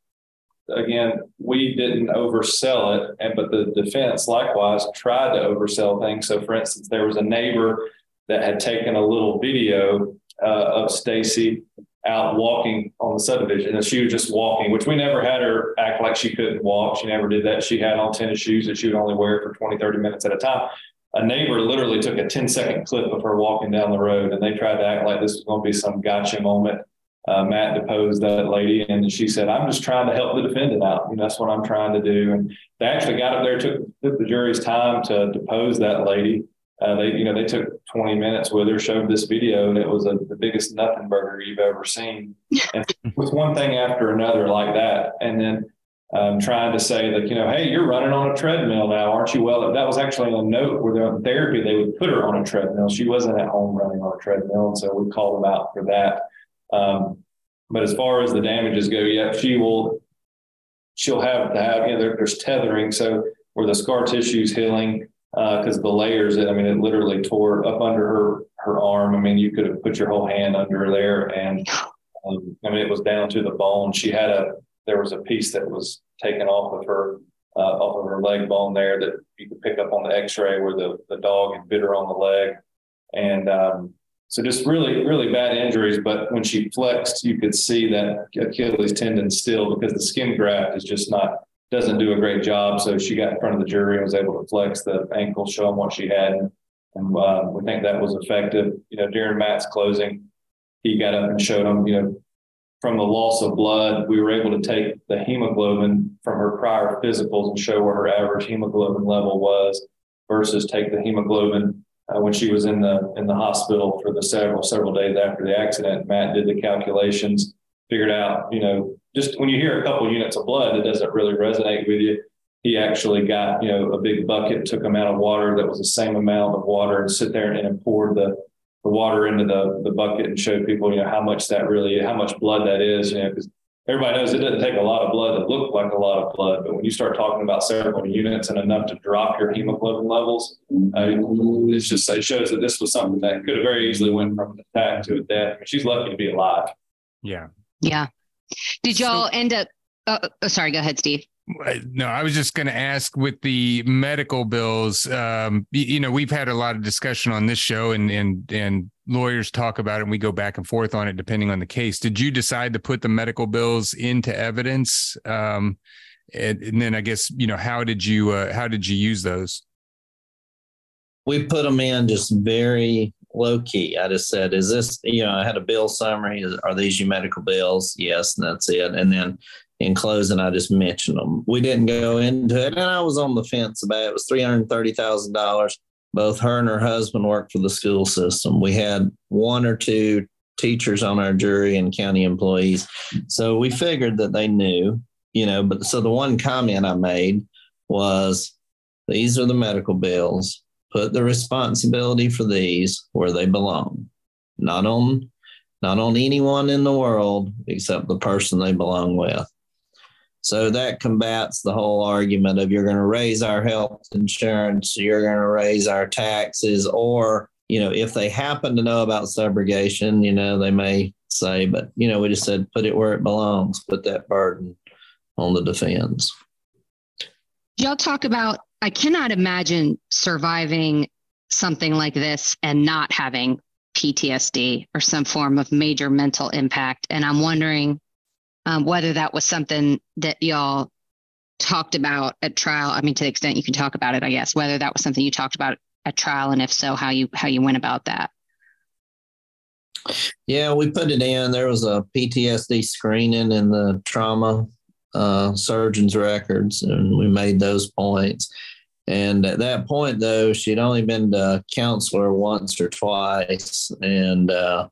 again, we didn't oversell it, and but the defense likewise tried to oversell things. So, for instance, there was a neighbor that had taken a little video uh, of Stacy out walking on the subdivision, and she was just walking, which we never had her act like she couldn't walk. She never did that. She had on tennis shoes that she would only wear for 20, 30 minutes at a time. A neighbor literally took a 10 second clip of her walking down the road, and they tried to act like this was going to be some gotcha moment uh, Matt deposed that lady, and she said, "I'm just trying to help the defendant out. That's what I'm trying to do." And they actually got up there, took, took the jury's time to depose that lady. Uh, they, you know, they took 20 minutes with her, showed this video, and it was a, the biggest nothing burger you've ever seen. And with one thing after another like that, and then um, trying to say that, you know, hey, you're running on a treadmill now, aren't you? Well, that was actually a note where they're on therapy, they would put her on a treadmill. She wasn't at home running on a treadmill, and so we called them out for that. Um, but as far as the damages go, yeah, she will, she'll have to have, you know, there, there's tethering. So where the scar tissue is healing, because uh, the layers, I mean, it literally tore up under her, her arm. I mean, you could have put your whole hand under there and, um, I mean, it was down to the bone. She had a, there was a piece that was taken off of her, uh, off of her leg bone there that you could pick up on the x-ray where the, the dog had bit her on the leg. And, um, so just really, really bad injuries. But when she flexed, you could see that Achilles tendon still because the skin graft is just not doesn't do a great job. So she got in front of the jury and was able to flex the ankle, show them what she had, and uh, we think that was effective. You know, during Matt's closing, he got up and showed them. You know, from the loss of blood, we were able to take the hemoglobin from her prior physicals and show where her average hemoglobin level was versus take the hemoglobin uh, when she was in the in the hospital for the several several days after the accident. Matt did the calculations, figured out, you know, just when you hear a couple units of blood, it doesn't really resonate with you. He actually got, you know, a big bucket, took them out of water that was the same amount of water, and sit there and poured the the water into the the bucket and showed people, you know, how much that really, how much blood that is, you know, because everybody knows it doesn't take a lot of blood to look like a lot of blood, but when you start talking about several units and enough to drop your hemoglobin levels, uh, it's just it shows that this was something that could have very easily went from an attack to a death. I mean, she's lucky to be alive. Yeah. Yeah. Did y'all end up? Uh, oh, sorry. Go ahead, Steve. No, I was just going to ask with the medical bills. Um, you, you, know, we've had a lot of discussion on this show, and and and lawyers talk about it, and we go back and forth on it depending on the case. Did you decide to put the medical bills into evidence? Um, and, and then I guess you know how did you uh, how did you use those? We put them in just very low key. I just said, "Is this?" You know, I had a bill summary. Are these your medical bills? Yes, and that's it. And then in closing, I just mentioned them. We didn't go into it, and I was on the fence about it. It was three hundred thirty thousand dollars. Both her and her husband worked for the school system. We had one or two teachers on our jury and county employees, so we figured that they knew, you know. But so the one comment I made was, "These are the medical bills. Put the responsibility for these where they belong, not on not on anyone in the world except the person they belong with. So that combats the whole argument of you're going to raise our health insurance, you're going to raise our taxes, or, you know, if they happen to know about subrogation, you know, they may say, but, you know, we just said put it where it belongs, put that burden on the defense. Y'all talk about, I cannot imagine surviving something like this and not having PTSD or some form of major mental impact. And I'm wondering um, whether that was something that y'all talked about at trial. I mean, to the extent you can talk about it, I guess, whether that was something you talked about at trial, and if so, how you how you went about that. Yeah, we put it in. There was a PTSD screening in the trauma uh, surgeon's records, and we made those points. And at that point, though, she'd only been to counselor once or twice, and uh,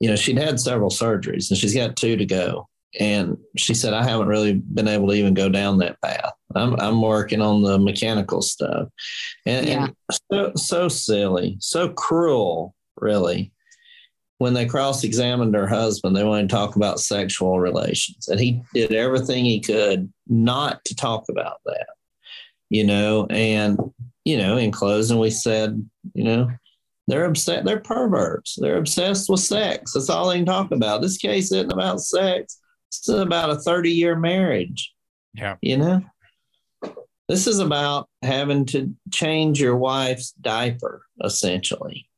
you know she'd had several surgeries, and she's got two to go. And she said, "I haven't really been able to even go down that path. I'm I'm working on the mechanical stuff, and, yeah. and so so silly, so cruel, really." When they cross-examined her husband, they wanted to talk about sexual relations, and he did everything he could not to talk about that you know, and, you know, in closing, we said, you know, they're upset, they're perverts. They're obsessed with sex. That's all they can talk about. This case isn't about sex. It's about a 30 year marriage. Yeah. You know, this is about having to change your wife's diaper, essentially.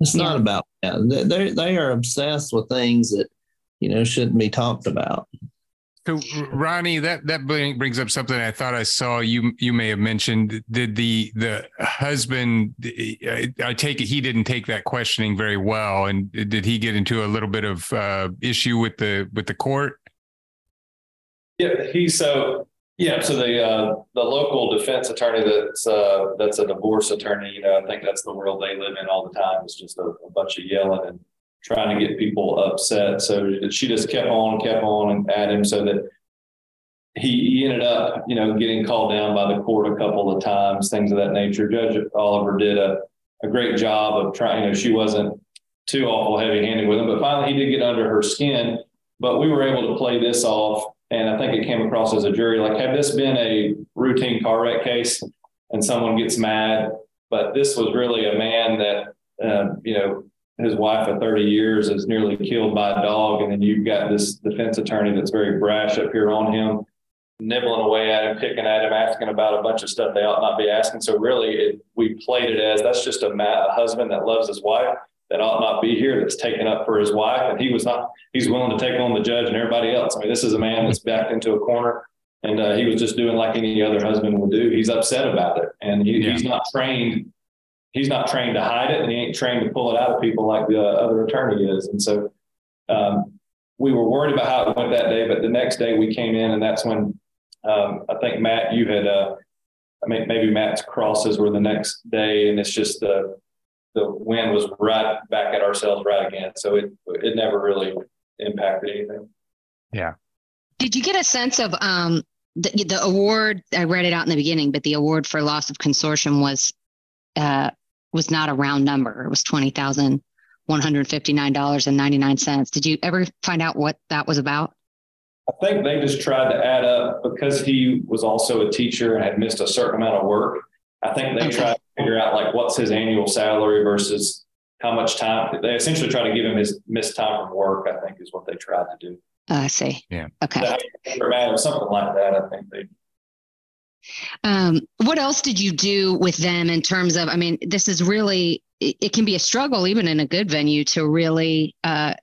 It's yeah. not about that. They they are obsessed with things that you know shouldn't be talked about. So, Ronny, that that brings up something I thought I saw you you may have mentioned. Did the the husband? I take it he didn't take that questioning very well, and did he get into a little bit of uh, issue with the with the court? Yeah, he so yeah. So the uh, the local defense attorney that's uh, that's a divorce attorney. You know, I think that's the world they live in all the time. It's just a, a bunch of yelling and trying to get people upset. So she just kept on, kept on at him so that he, he ended up, you know, getting called down by the court a couple of times, things of that nature. Judge Oliver did a, a great job of trying, you know, she wasn't too awful heavy handed with him, but finally he did get under her skin. But we were able to play this off. And I think it came across as a jury like, had this been a routine car wreck case and someone gets mad, but this was really a man that, uh, you know, his wife of 30 years is nearly killed by a dog. And then you've got this defense attorney that's very brash up here on him, nibbling away at him, picking at him, asking about a bunch of stuff they ought not be asking. So really, it, we played it as that's just a, a husband that loves his wife that ought not be here that's taken up for his wife. And he was not, he's willing to take on the judge and everybody else. I mean, this is a man that's backed into a corner and uh, he was just doing like any other husband would do. He's upset about it and he, yeah. he's not trained he's not trained to hide it and he ain't trained to pull it out of people like the other attorney is. And so um, we were worried about how it went that day, but the next day we came in and that's when um, I think Matt, you had, uh, I mean, maybe Matt's crosses were the next day and it's just the, the wind was right back at ourselves right again. So it, it never really impacted anything. Yeah. Did you get a sense of, um, the, the award, I read it out in the beginning, but the award for loss of consortium was uh, was not a round number. It was twenty thousand one hundred fifty nine dollars and ninety nine cents. Did you ever find out what that was about? I think they just tried to add up because he was also a teacher and had missed a certain amount of work. I think they okay. tried to figure out like what's his annual salary versus how much time. They essentially try to give him his missed time from work. I think is what they tried to do. Uh, I see. Yeah. Okay. Or something like that. I think they um, what else did you do with them in terms of? I mean, this is really it, it can be a struggle even in a good venue to really uh,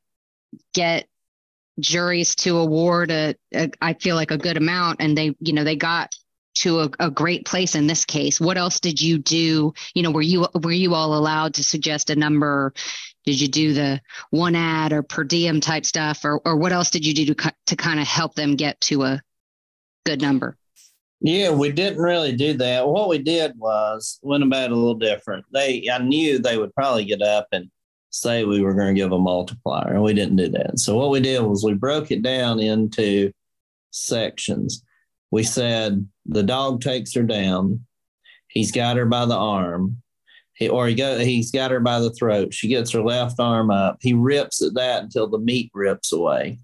get juries to award a, a I feel like a good amount, and they you know they got to a, a, great place in this case. What else did you do? You know, were you were you all allowed to suggest a number? Did you do the one ad or per diem type stuff, or or what else did you do to to kind of help them get to a good number? Yeah, we didn't really do that. What we did was went about a little different. They, I knew they would probably get up and say we were going to give a multiplier, and we didn't do that. So what we did was we broke it down into sections. We said the dog takes her down. He's got her by the arm. He, or he go, he's got her by the throat. She gets her left arm up. He rips at that until the meat rips away.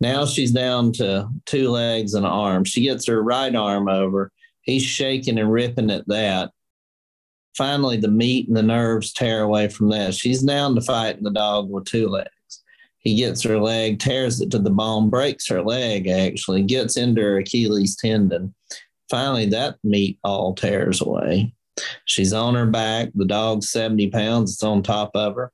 Now she's down to two legs and an arm. She gets her right arm over. He's shaking and ripping at that. Finally, the meat and the nerves tear away from that. She's down to fighting the dog with two legs. He gets her leg, tears it to the bone, breaks her leg, actually, gets into her Achilles tendon. Finally, that meat all tears away. She's on her back. The dog's 70 pounds. It's on top of her.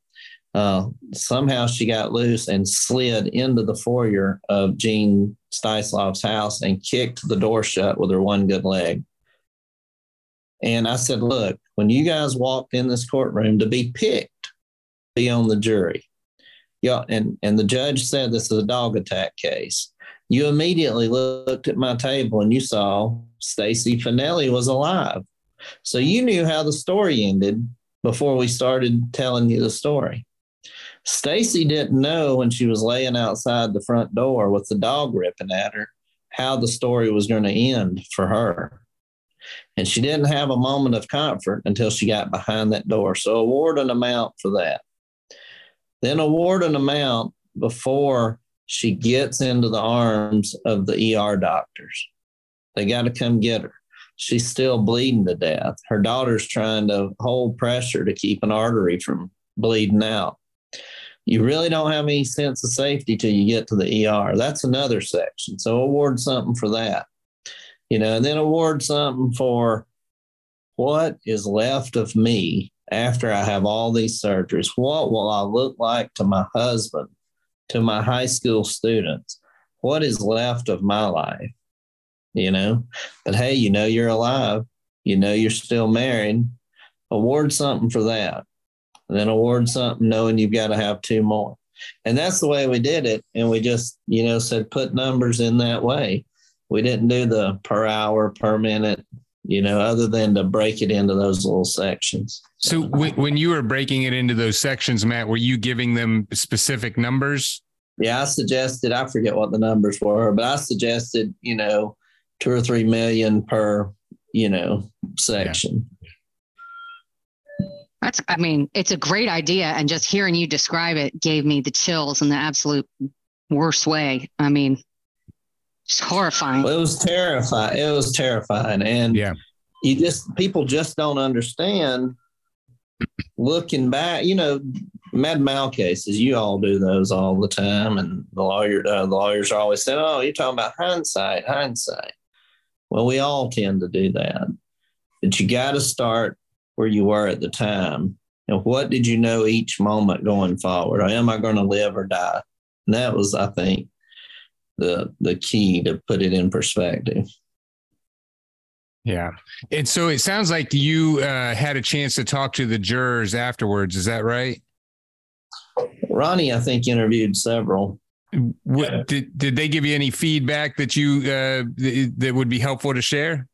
Uh, somehow she got loose and slid into the foyer of Jean Steusloff's house and kicked the door shut with her one good leg. And I said, Look, when you guys walked in this courtroom to be picked, be on the jury. Yeah, and, and the judge said this is a dog attack case. You immediately looked at my table and you saw Stacy Finelli was alive. So you knew how the story ended before we started telling you the story. Stacy didn't know when she was laying outside the front door with the dog ripping at her how the story was going to end for her. And she didn't have a moment of comfort until she got behind that door. So award an amount for that. Then award an amount before she gets into the arms of the ER doctors. They got to come get her. She's still bleeding to death. Her daughter's trying to hold pressure to keep an artery from bleeding out you really don't have any sense of safety till you get to the ER. That's another section. So award something for that, you know, and then award something for what is left of me after I have all these surgeries. What will I look like to my husband, to my high school students? What is left of my life? You know, but hey, you know, you're alive. You know, you're still married. Award something for that then award something knowing you've got to have two more. And that's the way we did it. And we just, you know, said put numbers in that way. We didn't do the per hour, per minute, you know, other than to break it into those little sections. So when, when you were breaking it into those sections, Matt, were you giving them specific numbers? Yeah, I suggested, I forget what the numbers were, but I suggested, you know, two or three million per, you know, section. That's, I mean, it's a great idea. And just hearing you describe it gave me the chills in the absolute worst way. I mean, it's horrifying. Well, it was terrifying. It was terrifying. And yeah, you just, people just don't understand looking back, you know, med mal cases, you all do those all the time. And the lawyer, uh, the lawyers are always saying, oh, you're talking about hindsight, hindsight. Well, we all tend to do that. But you got to start where you were at the time. And what did you know each moment going forward? Or am I going to live or die? And that was, I think, the the key to put it in perspective. Yeah. And so it sounds like you uh, had a chance to talk to the jurors afterwards. Is that right? Ronny, I think, interviewed several. What, did, did they give you any feedback that you uh, that would be helpful to share?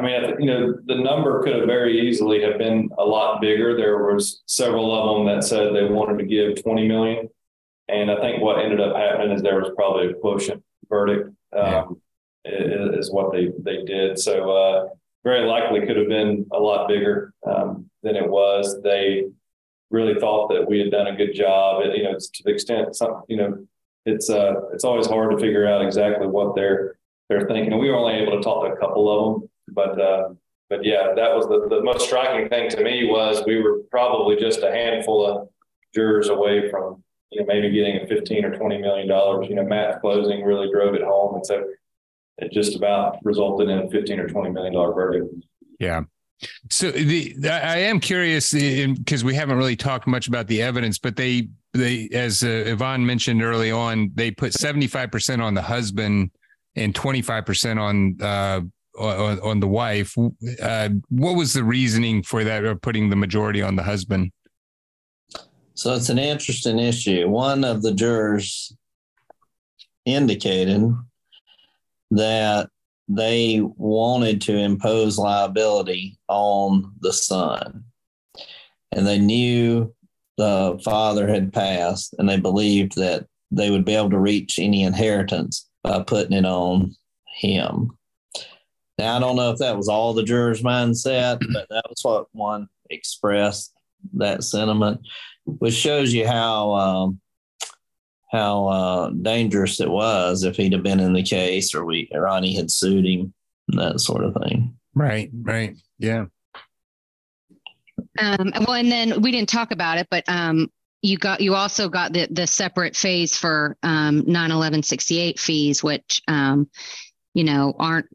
I mean, you know, the number could have very easily have been a lot bigger. There was several of them that said they wanted to give 20 million. And I think what ended up happening is there was probably a quotient verdict um, yeah. is, is, what they, they did. So uh, very likely could have been a lot bigger um, than it was. They really thought that we had done a good job. you know, to the extent some, you know, it's uh, it's always hard to figure out exactly what they're they're thinking. We were only able to talk to a couple of them, but uh, but yeah, that was the, the most striking thing to me was we were probably just a handful of jurors away from you know maybe getting a 15 or 20 million dollars. You know, Matt's closing really drove it home, and so it just about resulted in a 15 or 20 million dollar verdict. Yeah. So the I am curious because we haven't really talked much about the evidence, but they they as uh, Yvonne mentioned early on, they put 75% on the husband and 25% on uh, on, on the wife. Uh, what was the reasoning for that, or putting the majority on the husband? So it's an interesting issue. One of the jurors indicated that they wanted to impose liability on the son. And they knew the father had passed, and they believed that they would be able to reach any inheritance by putting it on him. Now, I don't know if that was all the jurors' mindset, but that was what one expressed that sentiment, which shows you how um, how uh, dangerous it was if he'd have been in the case or we Ronnie had sued him, that sort of thing. Right, right, yeah. Um, well, and then we didn't talk about it, but um, you got you also got the the separate phase for um, 91168 fees, which um, you know aren't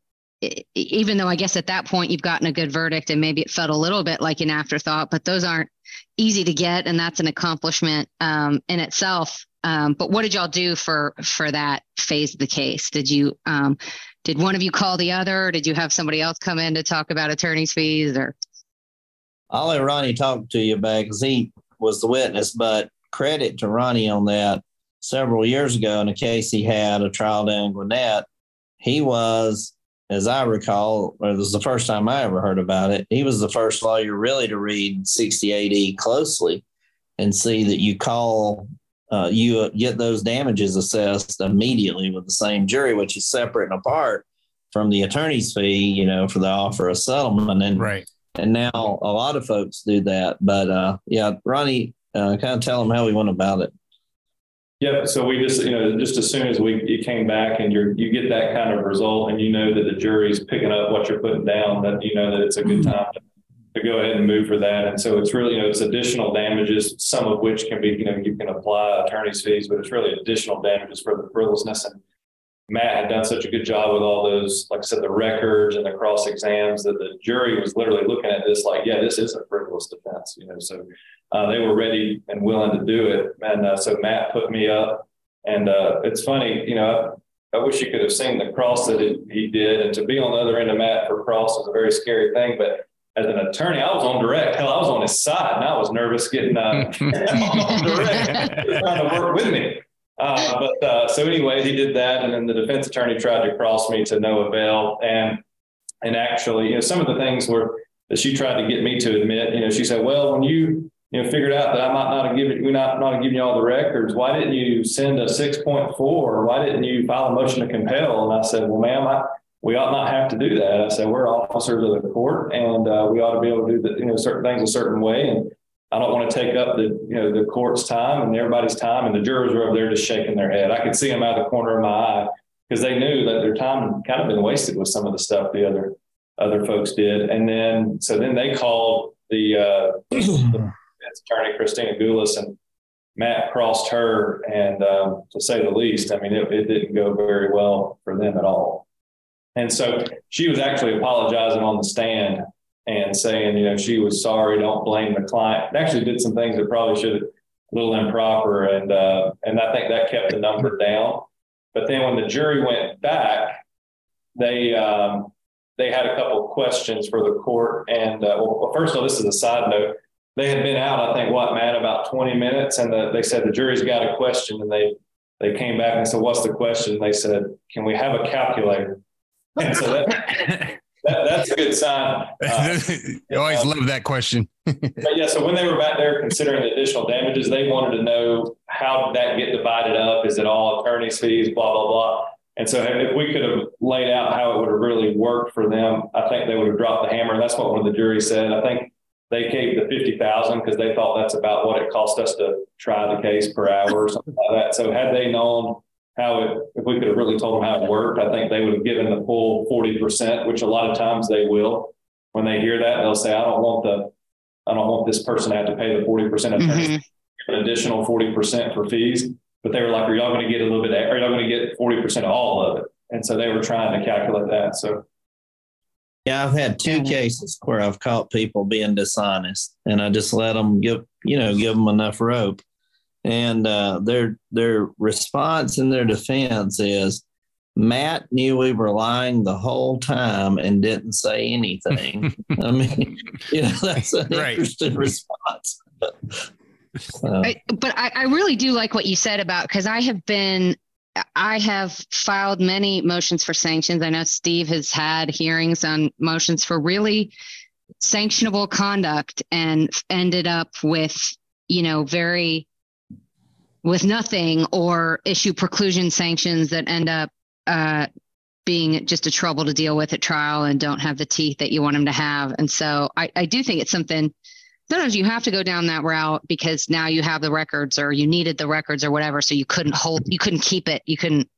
even though I guess at that point you've gotten a good verdict and maybe it felt a little bit like an afterthought, but those aren't easy to get, and that's an accomplishment um, in itself. Um, but what did y'all do for for that phase of the case? Did you um, did one of you call the other? Did you have somebody else come in to talk about attorney's fees? Or I'll let Ronny talk to you about because he was the witness. But credit to Ronny on that. Several years ago, in a case he had a trial down in Gwinnett, he was, as I recall, or it was the first time I ever heard about it. He was the first lawyer really to read 68E closely and see that you call uh, you get those damages assessed immediately with the same jury, which is separate and apart from the attorney's fee, you know, for the offer of settlement. And right. And now a lot of folks do that. But uh, yeah, Ronny, uh, kind of tell them how we went about it. Yep. So we just, you know, just as soon as we you came back and you you get that kind of result, and you know that the jury's picking up what you're putting down, that you know that it's a good mm-hmm. time to to go ahead and move for that. And so it's really, you know, it's additional damages, some of which can be, you know, you can apply attorney's fees, but it's really additional damages for the frivolousness. And Matt had done such a good job with all those, like I said, the records and the cross exams that the jury was literally looking at this like, yeah, this is a frivolous defense, you know. So uh, they were ready and willing to do it. And uh, so Matt put me up. And uh, it's funny, you know, I, I wish you could have seen the cross that it, he did. And to be on the other end of Matt for cross is a very scary thing. But as an attorney, I was on direct. Hell, I was on his side, and I was nervous getting uh, on direct, trying to work with me. Uh, but uh, so anyway, he did that, and then the defense attorney tried to cross me to no avail. And and actually, you know, some of the things were that she tried to get me to admit. You know, she said, "Well, when you you know figured out that I might not have given we not not have given you all the records, why didn't you send a six point four? Why didn't you file a motion to compel?" And I said, "Well, ma'am, I." we ought not have to do that. I said, we're officers of the court and uh, we ought to be able to do the, you know, certain things a certain way. And I don't want to take up the, you know, the court's time and everybody's time. And the jurors were over there just shaking their head. I could see them out of the corner of my eye because they knew that their time had kind of been wasted with some of the stuff the other, other folks did. And then, so then they called the, uh, the attorney, Christina Gulas, and Matt crossed her. And um, to say the least, I mean, it, it didn't go very well for them at all. And so she was actually apologizing on the stand and saying, you know, she was sorry, don't blame the client. actually did some things that probably should have a little improper. And uh, and I think that kept the number down. But then when the jury went back, they um, they had a couple questions for the court. And uh, well, first of all, this is a side note. They had been out, I think, what, Matt, about 20 minutes. And the, they said the jury's got a question. And they they came back and said, What's the question? They said, Can we have a calculator? And so that, that, that's a good sign. Uh, you always uh, love that question. but yeah, so when they were back there considering the additional damages, they wanted to know how did that get divided up? Is it all attorney's fees, blah, blah, blah. And so if we could have laid out how it would have really worked for them, I think they would have dropped the hammer. And that's what one of the jury said. I think they gave the 50,000 because they thought that's about what it cost us to try the case per hour or something like that. So had they known how it, if we could have really told them how it worked, I think they would have given the full 40%, which a lot of times they will. When they hear that, they'll say, I don't want the, I don't want this person to have to pay the 40% of mm-hmm. an additional 40% for fees. But they were like, are y'all going to get a little bit, are y'all going to get 40% of all of it? And so they were trying to calculate that. So yeah, I've had two cases where I've caught people being dishonest, and I just let them give, you know, give them enough rope and uh, their their response and their defense is Matt knew we were lying the whole time and didn't say anything. I mean, you know, that's an right. interesting response. Uh, I, but I, I really do like what you said about because I have been I have filed many motions for sanctions. I know Steve has had hearings on motions for really sanctionable conduct and ended up with, you know, very with nothing or issue preclusion sanctions that end up uh, being just a trouble to deal with at trial and don't have the teeth that you want them to have. And so I, I do think it's something sometimes you have to go down that route because now you have the records or you needed the records or whatever. So you couldn't hold, you couldn't keep it, you couldn't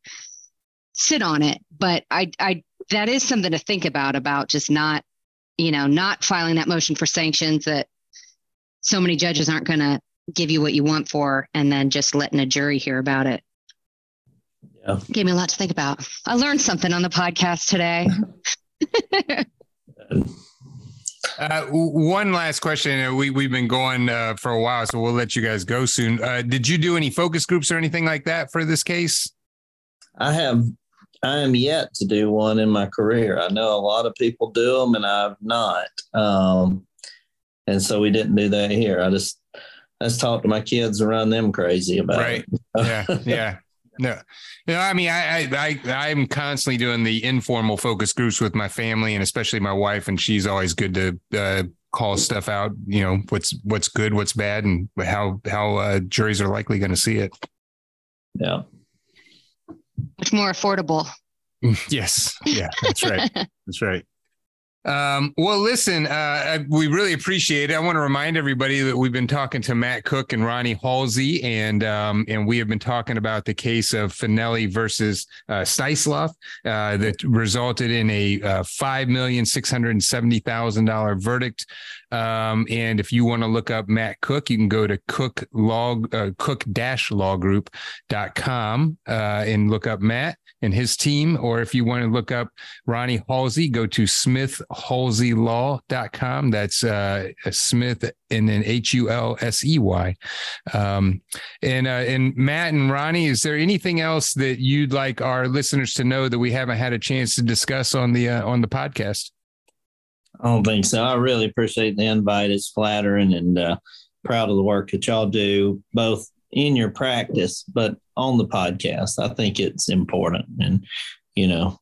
sit on it. But I, I, that is something to think about, about just not, you know, not filing that motion for sanctions that so many judges aren't going to give you what you want for and then just letting a jury hear about it. Yeah. Gave me a lot to think about. I learned something on the podcast today. Uh, one last question. We we've been going uh, for a while, so we'll let you guys go soon. Uh, did you do any focus groups or anything like that for this case? I have. I am yet to do one in my career. I know a lot of people do them, and I've not. Um, and so we didn't do that here. I just let's talk to my kids and run them crazy about right. it. yeah, yeah. No, no. I mean, I, I, I, I'm constantly doing the informal focus groups with my family and especially my wife, and she's always good to uh, call stuff out. You know, what's what's good, what's bad, and how how uh, juries are likely going to see it. Yeah. Much more affordable. yes. Yeah. That's right. that's right. Um, well, listen, uh, we really appreciate it. I want to remind everybody that we've been talking to Matt Cook and Ronny Hulsey, and um, and we have been talking about the case of Finelli versus uh, Steusloff uh, that resulted in a uh, five million six hundred seventy thousand dollar verdict. Um, and if you want to look up Matt Cook, you can go to cook log uh, cook dash lawgroup.com uh, and look up Matt and his team. Or if you want to look up Ronny Hulsey, go to smithhulseylaw.com. That's uh, Smith and then H U L S E Y. Um, and, uh, and Matt and Ronny, is there anything else that you'd like our listeners to know that we haven't had a chance to discuss on the, uh, on the podcast? I don't think so. I really appreciate the invite. It's flattering and uh, proud of the work that y'all do, both in your practice, but on the podcast. I think it's important and, you know,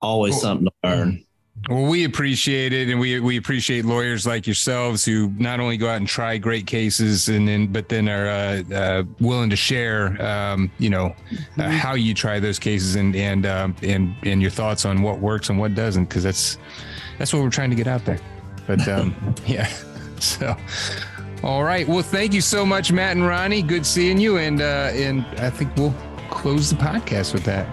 always something to learn. Well, we appreciate it, and we we appreciate lawyers like yourselves who not only go out and try great cases, and then but then are uh, uh, willing to share, um, you know, uh, how you try those cases and and um, and and your thoughts on what works and what doesn't, because that's that's what we're trying to get out there. But um, yeah, so all right. Well, thank you so much, Matt and Ronny. Good seeing you, and uh, and I think we'll close the podcast with that.